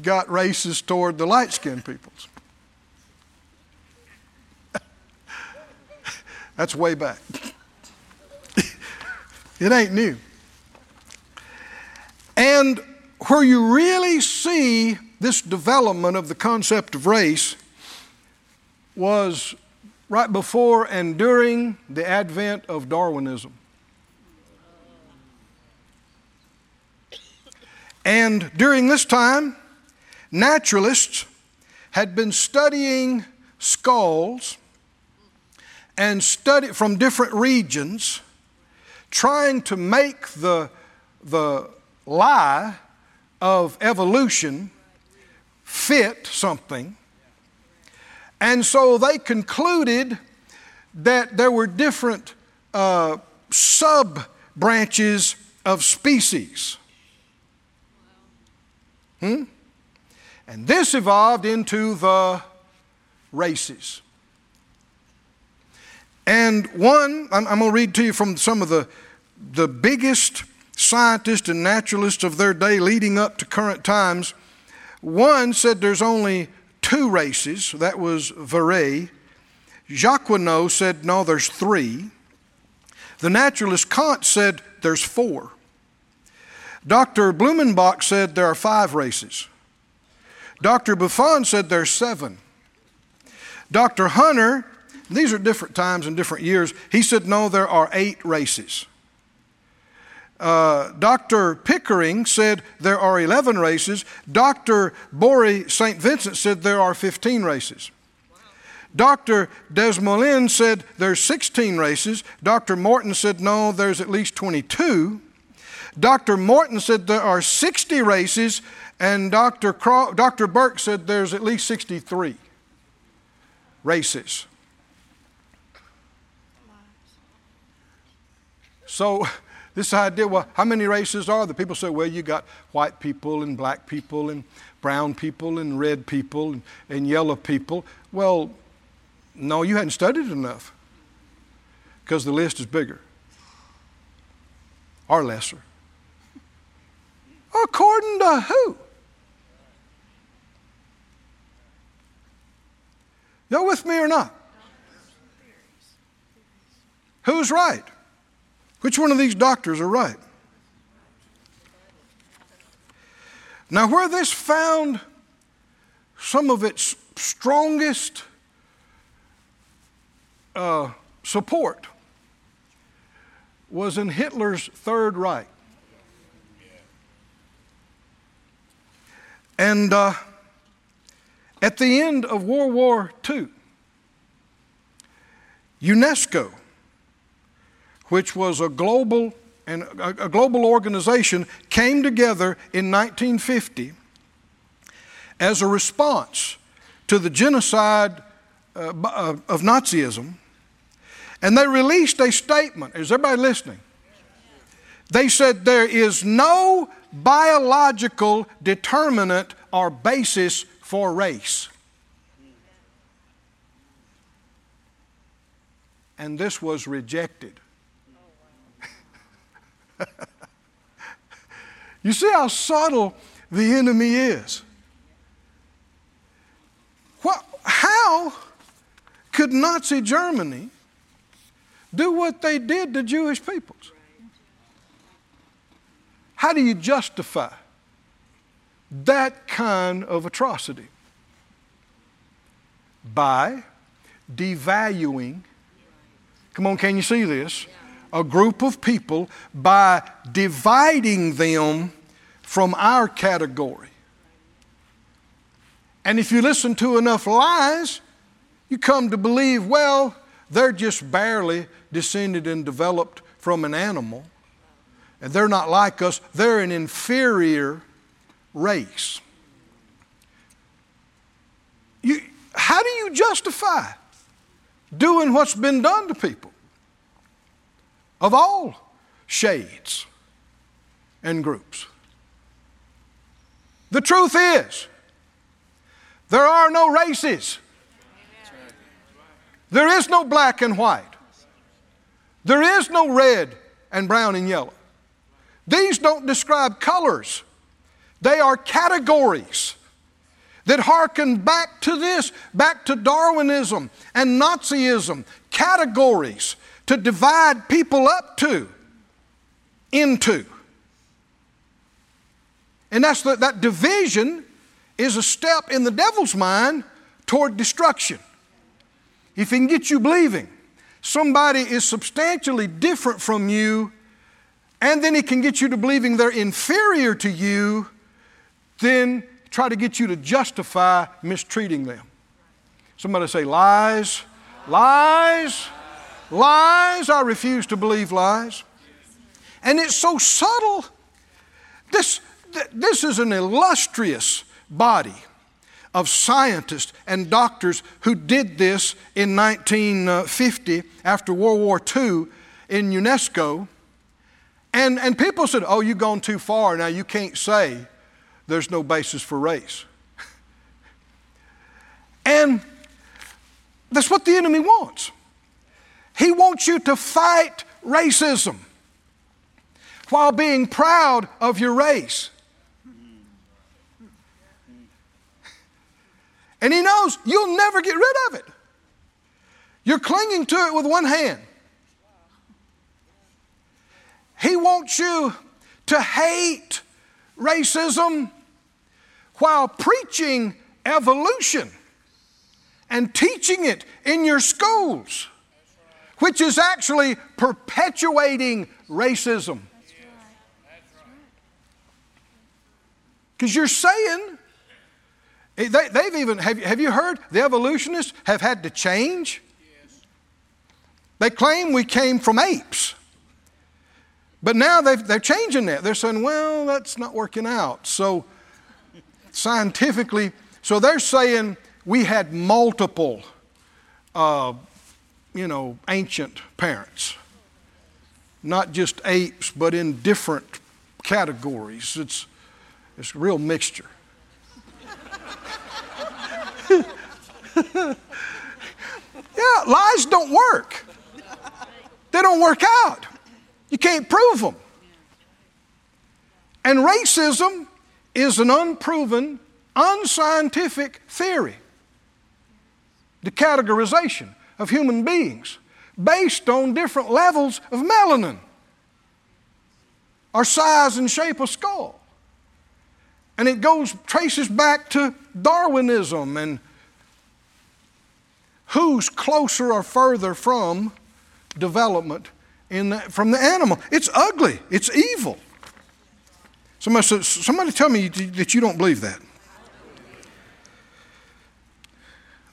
got racist toward the light skinned peoples. That's way back. It ain't new. And where you really see this development of the concept of race was right before and during the advent of Darwinism. And during this time, naturalists had been studying skulls and study from different regions trying to make the, the lie of evolution fit something. And so they concluded that there were different uh, sub branches of species. Hmm? And this evolved into the races. And one, I'm, I'm going to read to you from some of the the biggest scientists and naturalists of their day leading up to current times, one said there's only two races. That was Virey. Jacquinot said, no, there's three. The naturalist Kant said there's four. Dr. Blumenbach said there are five races. Dr. Buffon said there's seven. Dr. Hunter, these are different times and different years, he said no, there are eight races. Uh, Dr. Pickering said there are 11 races. Dr. Bory St. Vincent said there are 15 races. Dr. Desmoulins said there's 16 races. Dr. Morton said no, there's at least 22. Dr. Morton said there are 60 races, and Dr. Craw- Dr. Burke said there's at least 63 races. So this idea, well, how many races are there? People say, well, you got white people and black people and brown people and red people and, and yellow people. Well, no, you hadn't studied enough because the list is bigger or lesser. According to who? Y'all with me or not? Who's right? Which one of these doctors are right? Now, where this found some of its strongest uh, support was in Hitler's Third Reich. And uh, at the end of World War II, UNESCO which was a global and a, a global organization, came together in 1950 as a response to the genocide uh, uh, of Nazism, and they released a statement. Is everybody listening? They said there is no biological determinant or basis for race. And this was rejected. you see how subtle the enemy is. What, how could Nazi Germany do what they did to Jewish peoples? How do you justify that kind of atrocity? By devaluing, come on, can you see this? A group of people by dividing them from our category. And if you listen to enough lies, you come to believe, well, they're just barely descended and developed from an animal and they're not like us, they're an inferior race. You, how do you justify doing what's been done to people of all shades and groups? The truth is, there are no races. There is no black and white. There is no red and brown and yellow. These don't describe colors, they are categories that harken back to this, back to Darwinism and Nazism, categories to divide people up to, into. And that's the, that division is a step in the devil's mind toward destruction. If he can get you believing somebody is substantially different from you and then he can get you to believing they're inferior to you, then try to get you to justify mistreating them. Somebody say, lies, lies, lies. I refuse to believe lies. And it's so subtle. This, this is an illustrious body of scientists and doctors who did this in 1950 after World War II in UNESCO. And, and people said, oh, you've gone too far. Now you can't say there's no basis for race. and that's what the enemy wants. He wants you to fight racism while being proud of your race. And he knows you'll never get rid of it. You're clinging to it with one hand. He wants you to hate racism while preaching evolution and teaching it in your schools, which is actually perpetuating racism. Because you're saying, eh, they, have even, have, have you heard, the evolutionists have had to change? They claim we came from apes. But now they're changing that. They're saying, well, that's not working out. So, scientifically, so they're saying we had multiple, uh, you know, ancient parents. Not just apes, but in different categories. It's, it's a real mixture. yeah, lies don't work. They don't work out. You can't prove them. And racism is an unproven, unscientific theory. The categorization of human beings based on different levels of melanin or size and shape of skull. And it goes, traces back to Darwinism and who's closer or further from development the, from the animal. It's ugly, it's evil. Somebody, somebody tell me that you don't believe that.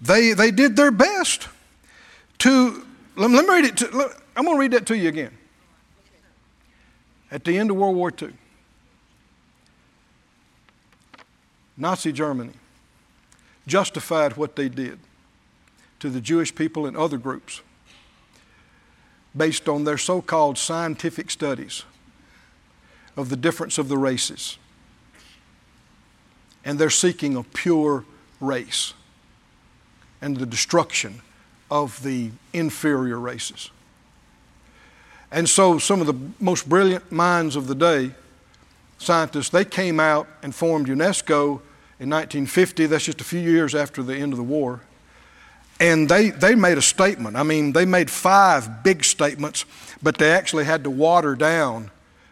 They, they did their best to, let me, read it. To, I'm going to read that to you again. at the end of World War II, Nazi Germany justified what they did to the Jewish people and other groups based on their so called scientific studies of the difference of the races. And they're seeking a pure race and the destruction of the inferior races. And so, some of the most brilliant minds of the day, scientists, they came out and formed UNESCO in 1950. That's just a few years after the end of the war. And they, they made a statement. I mean, they made five big statements, but they actually had to water down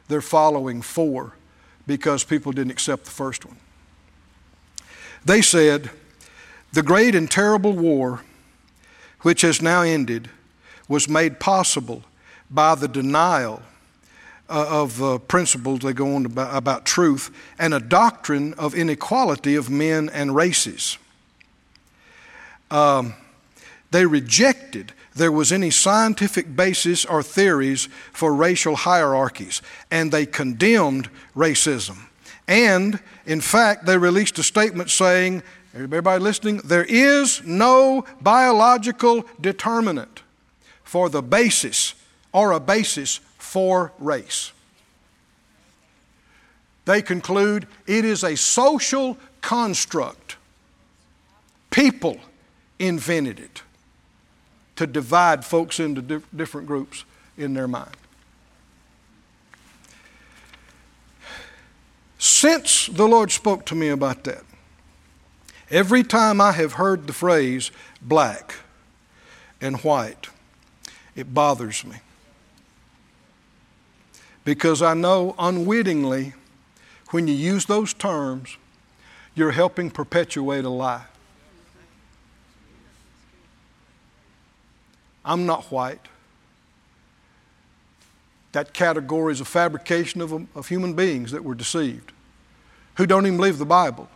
their following four because people didn't accept the first one. They said, The great and terrible war, which has now ended, was made possible by the denial uh, of uh, principles they go on about, about truth and a doctrine of inequality of men and races. Um, they rejected there was any scientific basis or theories for racial hierarchies, and they condemned racism. And, in fact, they released a statement saying, everybody listening, there is no biological determinant for the basis or a basis for race. They conclude it is a social construct. People invented it to divide folks into di- different groups in their mind. Since the Lord spoke to me about that, every time I have heard the phrase black and white, it bothers me. Because I know unwittingly, when you use those terms, you're helping perpetuate a lie. I'm not white. That category is a fabrication of, of human beings that were deceived, who don't even believe the Bible,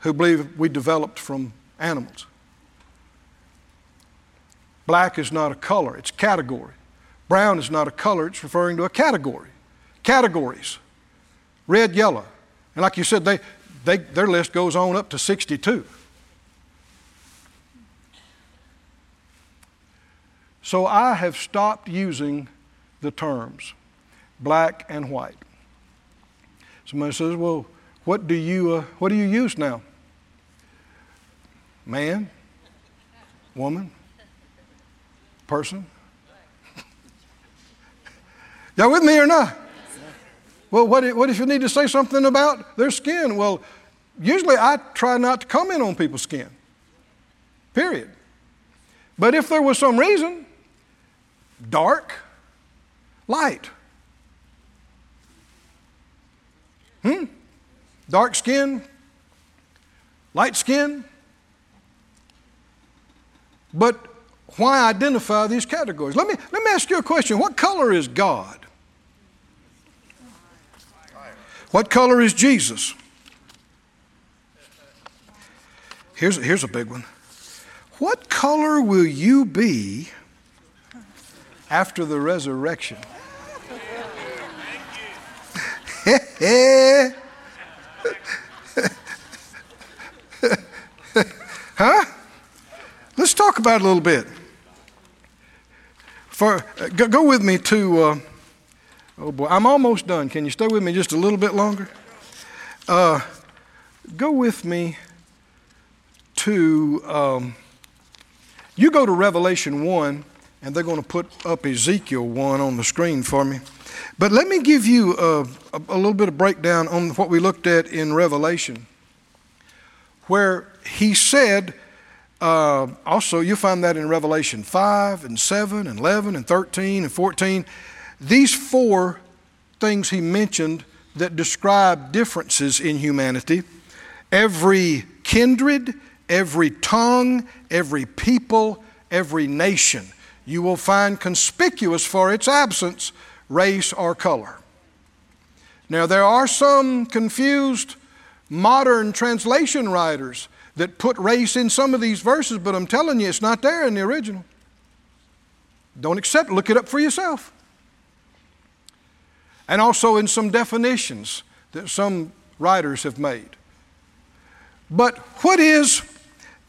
who believe we developed from animals. Black is not a color, it's a category. Brown is not a color, it's referring to a category. Categories red, yellow. And like you said, they, they, their list goes on up to 62. So I have stopped using the terms black and white. Somebody says, "Well, what do you uh, what do you use now?" Man, woman, person. Y'all with me or not? Well, what if, what if you need to say something about their skin? Well, usually I try not to comment on people's skin. Period. But if there was some reason, dark, light. Hmm? Dark skin, light skin. But why identify these categories? Let me, let me ask you a question. What color is God? What color is Jesus? Here's, here's a big one. What color will you be after the resurrection. huh? Let's talk about it a little bit. For, uh, go, go, with me to, uh, oh boy, I'm almost done. Can you stay with me just a little bit longer? Uh, go with me to, um, you go to Revelation 1 and they're going to put up Ezekiel 1 on the screen for me. But let me give you a, a, a, little bit of breakdown on what we looked at in Revelation, where he said, uh, also, you'll find that in Revelation 5 and 7 and 11 and 13 and 14. These four things he mentioned that describe differences in humanity every kindred, every tongue, every people, every nation you will find conspicuous for its absence race or color. Now, there are some confused modern translation writers that put race in some of these verses, but I'm telling you, it's not there in the original. Don't accept it, look it up for yourself. and also in some definitions that some writers have made. But what is,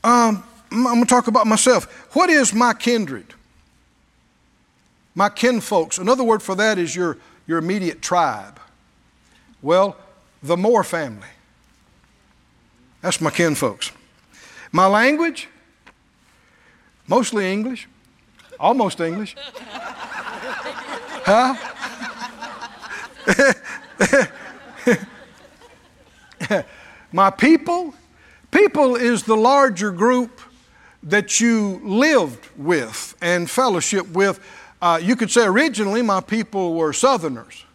um, I'm going to talk about myself. What is my kindred? My kinfolks. Another word for that is your, your immediate tribe. Well, the Moore family. That's my kinfolks. My language, mostly English, almost English. Huh? my people, people is the larger group that you lived with and fellowship with. Uh, you could say originally my people were Southerners.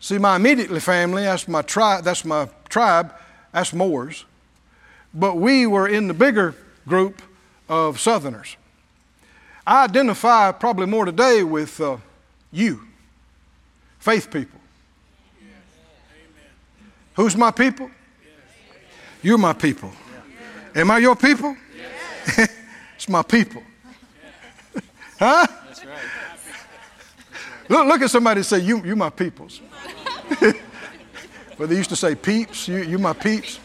See, my immediately family, that's my tribe, that's my tribe, that's Moores. But we were in the bigger group of Southerners. I identify probably more today with uh, you, faith people. Who's my people? You're my people. Am I your people? it's my people. Huh? That's right. Look, look at somebody and say, you, you my peoples. well, they used to say peeps. You, you my peeps.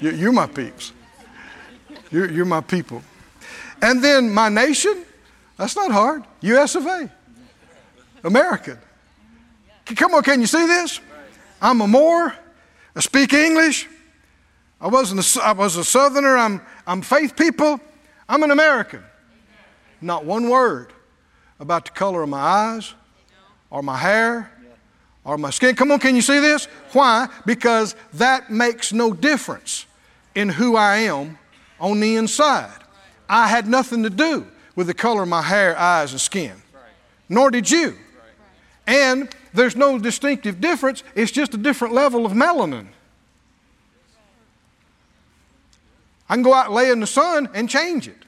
You, you're my peeps. You're, you're my people. And then my nation, that's not hard. US of A. American. Come on, can you see this? I'm a Moore. I speak English. I wasn't a, I was a Southerner. I'm, I'm faith people. I'm an American. Not one word about the color of my eyes or my hair or my skin. Come on, can you see this? Why? Because that makes no difference in who I am on the inside. I had nothing to do with the color of my hair, eyes, and skin. Nor did you. And there's no distinctive difference, it's just a different level of melanin. I can go out and lay in the sun and change it.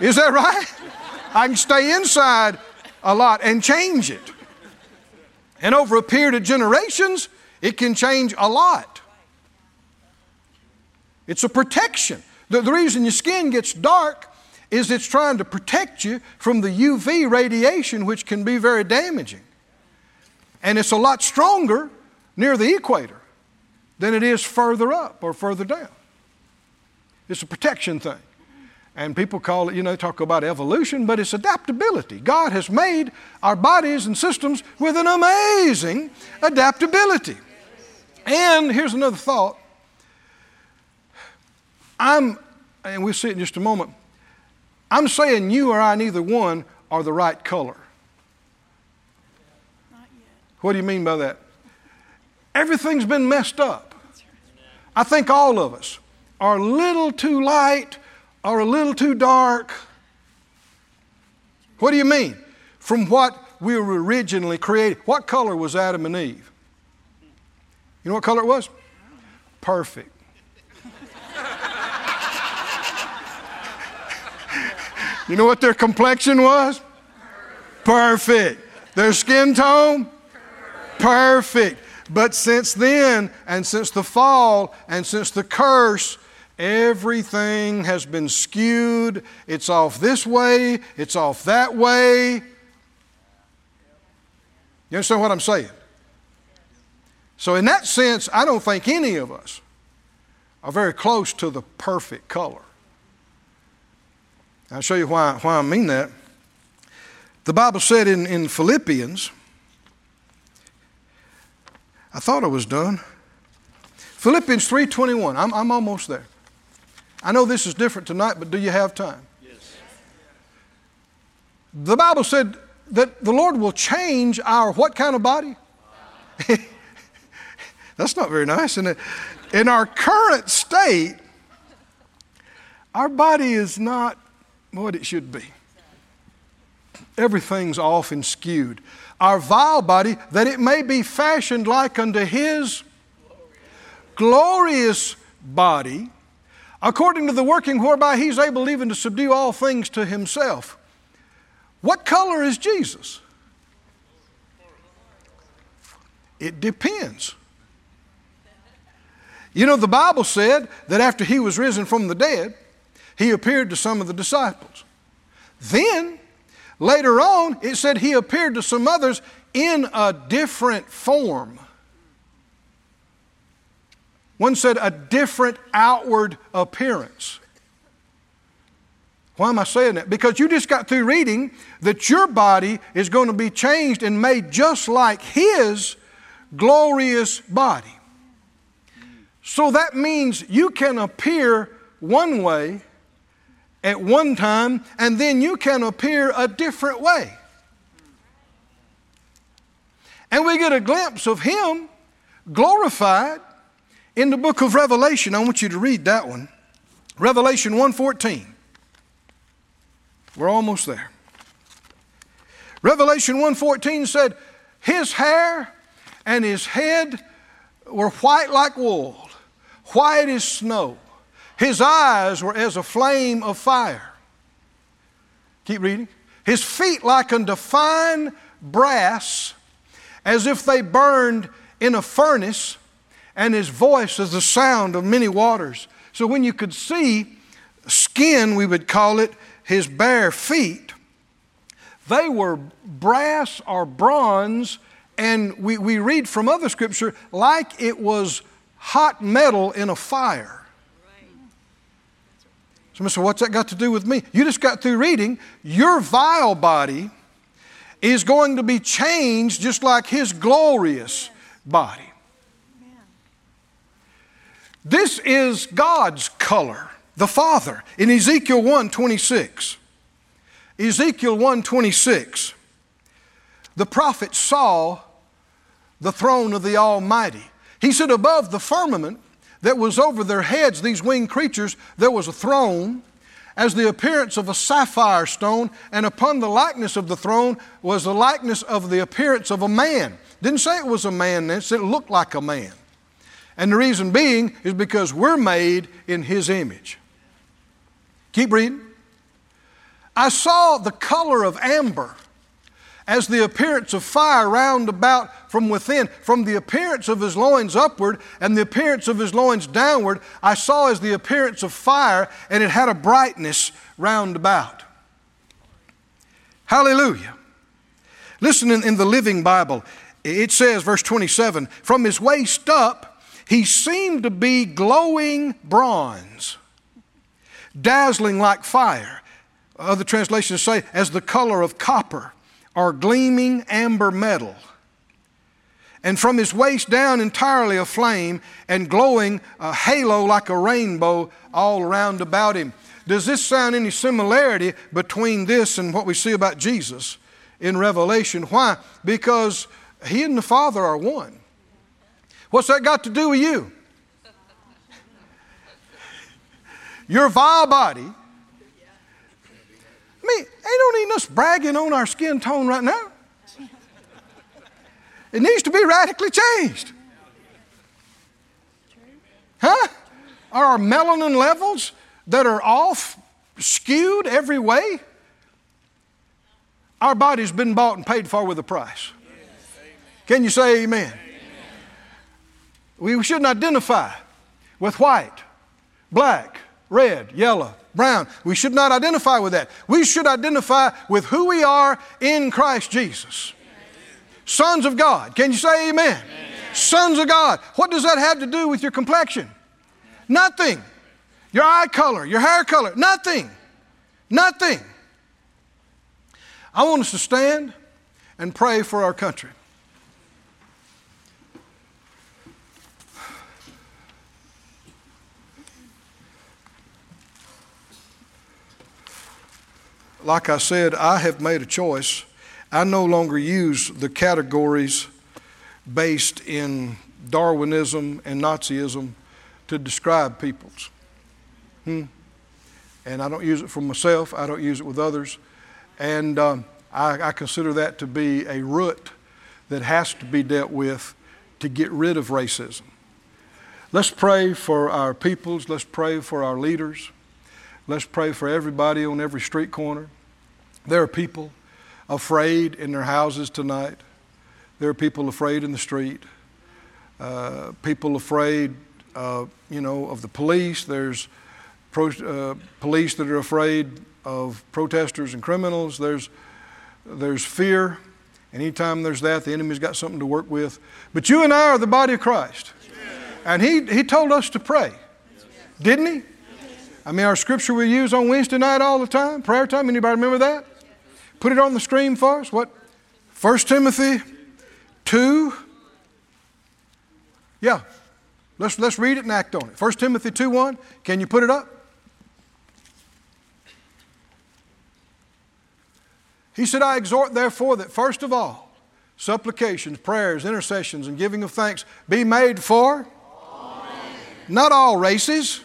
Is that right? I can stay inside a lot and change it. And over a period of generations, it can change a lot. It's a protection. The, the reason your skin gets dark is it's trying to protect you from the UV radiation, which can be very damaging. And it's a lot stronger near the equator than it is further up or further down. It's a protection thing. And people call it, you know, talk about evolution, but it's adaptability. God has made our bodies and systems with an amazing adaptability. And here's another thought. I'm, and we'll see it in just a moment, I'm saying you or I, neither one, are the right color. What do you mean by that? Everything's been messed up. I think all of us are a little too light or a little too dark. What do you mean? From what we were originally created. What color was Adam and Eve? You know what color it was? Perfect. you know what their complexion was? Perfect. Their skin tone? Perfect. But since then, and since the fall, and since the curse, everything has been skewed. It's off this way, it's off that way. You understand what I'm saying? So, in that sense, I don't think any of us are very close to the perfect color. I'll show you why, why I mean that. The Bible said in, in Philippians, I thought I was done. Philippians 3.21, I'm, I'm almost there. I know this is different tonight, but do you have time? Yes. The Bible said that the Lord will change our what kind of body? That's not very nice, it? In our current state, our body is not what it should be. Everything's off and skewed. Our vile body, that it may be fashioned like unto His glorious body, according to the working whereby He's able even to subdue all things to Himself. What color is Jesus? It depends. You know, the Bible said that after he was risen from the dead, he appeared to some of the disciples. Then Later on, it said he appeared to some others in a different form. One said a different outward appearance. Why am I saying that? Because you just got through reading that your body is going to be changed and made just like His glorious body. So that means you can appear one way at one time, and then you can appear a different way. And we get a glimpse of Him glorified in the book of Revelation. I want you to read that one. Revelation 1:14. We're almost there. Revelation 1:14 said, "His hair and his head were white like wool, white as snow. His eyes were as a flame of fire." Keep reading. His feet like unto fine brass, as if they burned in a furnace, and his voice is the sound of many waters. So when you could see skin, we would call it, his bare feet, they were brass or bronze, and we, we read from other scripture like it was hot metal in a fire. So, Mr. What's that got to do with me? You just got through reading. Your vile body is going to be changed just like his glorious body. This is God's color the Father. In Ezekiel 1 26, Ezekiel 1 26, the prophet saw the throne of the Almighty. He said, Above the firmament that was over their heads, these winged creatures, there was a throne as the appearance of a sapphire stone, and upon the likeness of the throne was the likeness of the appearance of a man. Didn't say it was a man, it said it looked like a man. And the reason being is because we're made in his image. Keep reading. I saw the color of amber as the appearance of fire round about from within. From the appearance of his loins upward and the appearance of his loins downward, I saw as the appearance of fire, and it had a brightness round about. Hallelujah. Listen in, in the Living Bible, it says, verse 27 From his waist up, he seemed to be glowing bronze dazzling like fire. Other translations say, as the color of copper or gleaming amber metal. And from his waist down, entirely aflame and glowing a halo like a rainbow all around about him. Does this sound any similarity between this and what we see about Jesus in Revelation? Why? Because he and the Father are one. What's that got to do with you? your vile body. I mean, ain't no need us bragging on our skin tone right now. It needs to be radically changed. Huh? Are our melanin levels that are off skewed every way? Our body's been bought and paid for with a price. Can you say amen? We shouldn't identify with white, black, red, yellow, brown. We should not identify with that. We should identify with who we are in Christ Jesus. Sons of God. Can you say amen? amen? Sons of God. What does that have to do with your complexion? Nothing. Your eye color, your hair color, nothing. Nothing. I want us to stand and pray for our country. Like I said, I have made a choice. I no longer use the categories based in Darwinism and Nazism to describe peoples. Hmm? And I don't use it for myself, I don't use it with others. And um, I, I consider that to be a root that has to be dealt with to get rid of racism. Let's pray for our peoples, let's pray for our leaders. Let's pray for everybody on every street corner. There are people afraid in their houses tonight. There are people afraid in the street. Uh, people afraid, uh, you know, of the police. There's pro- uh, police that are afraid of protesters and criminals. There's there's fear. Anytime there's that, the enemy's got something to work with. But you and I are the body of Christ. And he, he told us to pray. Didn't he? I mean, our scripture we use on Wednesday night all the time, prayer time. Anybody remember that? Put it on the screen for us. What? 1 Timothy 2. Yeah. Let's, let's read it and act on it. 1 Timothy 2 1. Can you put it up? He said, I exhort therefore that first of all, supplications, prayers, intercessions, and giving of thanks be made for not all races,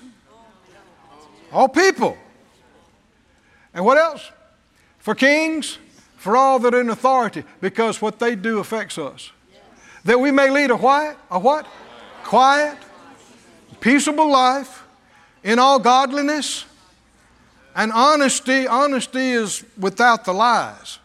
all people. And what else? For kings, for all that are in authority, because what they do affects us. That we may lead a what? A what? Quiet, peaceable life in all godliness and honesty. Honesty is without the lies.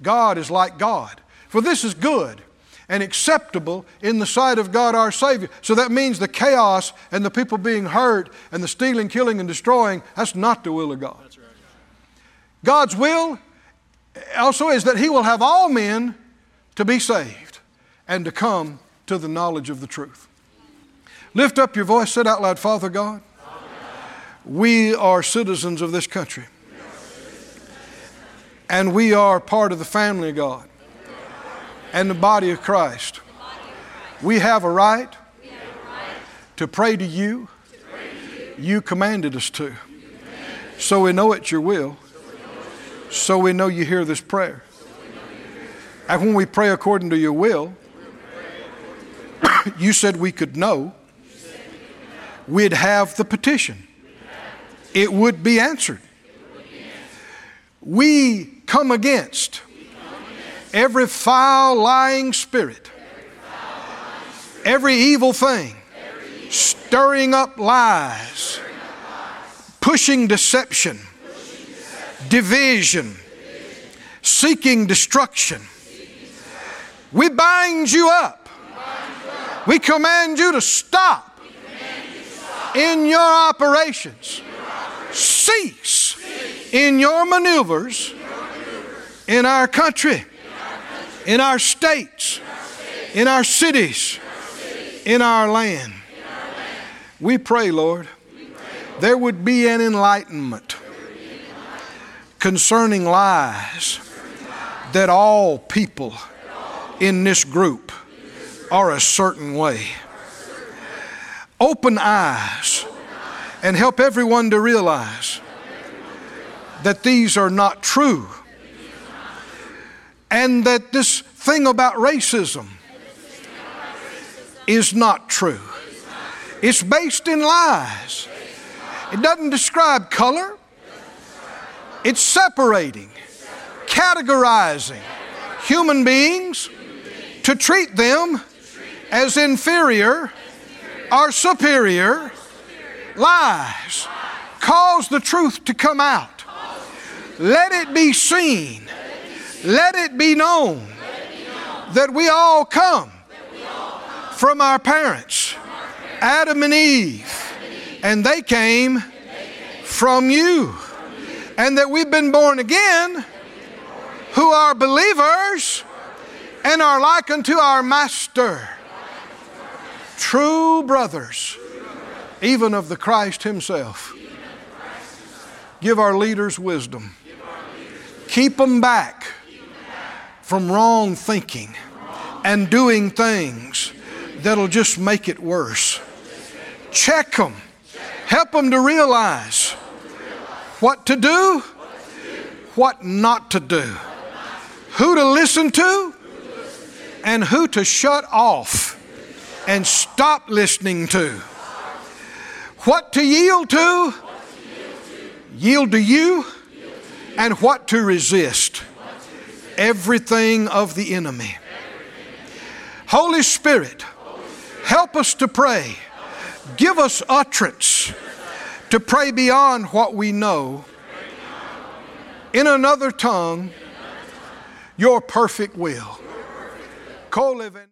God is like God. For this is good and acceptable in the sight of God our Savior. So that means the chaos and the people being hurt and the stealing, killing, and destroying, that's not the will of God. God's will also is that He will have all men to be saved and to come to the knowledge of the truth. Lift up your voice, say out loud, Father God, we are citizens of this country. And we are part of the family of God and the body of Christ. We have a right to pray to you. You commanded us to. So we know it's your will. So we know you hear this prayer. And when we pray according to your will, you said we could know, we'd have the petition. It would be answered. We come against every foul, lying spirit, every evil thing, stirring up lies, pushing deception, division, seeking destruction. We bind you up. We command you to stop in your operations. Cease in your maneuvers in our country in our states, in our cities, in our land. We pray, Lord, there would be an enlightenment concerning lies that all people in this group are a certain way. Open eyes and help everyone to realize that these are not true and that this thing about racism is not true. It's based in lies. It doesn't describe color, it's separating, categorizing human beings to treat them as inferior or superior lies. Cause the truth to come out. Let it be seen let it be known that we all come from our parents, Adam and Eve, and they came from you. And that we've been born again, who are believers and are like unto our Master, true brothers, even of the Christ Himself. Give our leaders wisdom. Keep them back from wrong thinking and doing things that'll just make it worse. Check them. Help them to realize what to do, what not to do, who to listen to, and who to shut off and stop listening to, what to yield to, yield to you, and what to resist everything of the enemy. Holy Spirit, help us to pray. Give us utterance to pray beyond what we know in another tongue your perfect will. Co-living.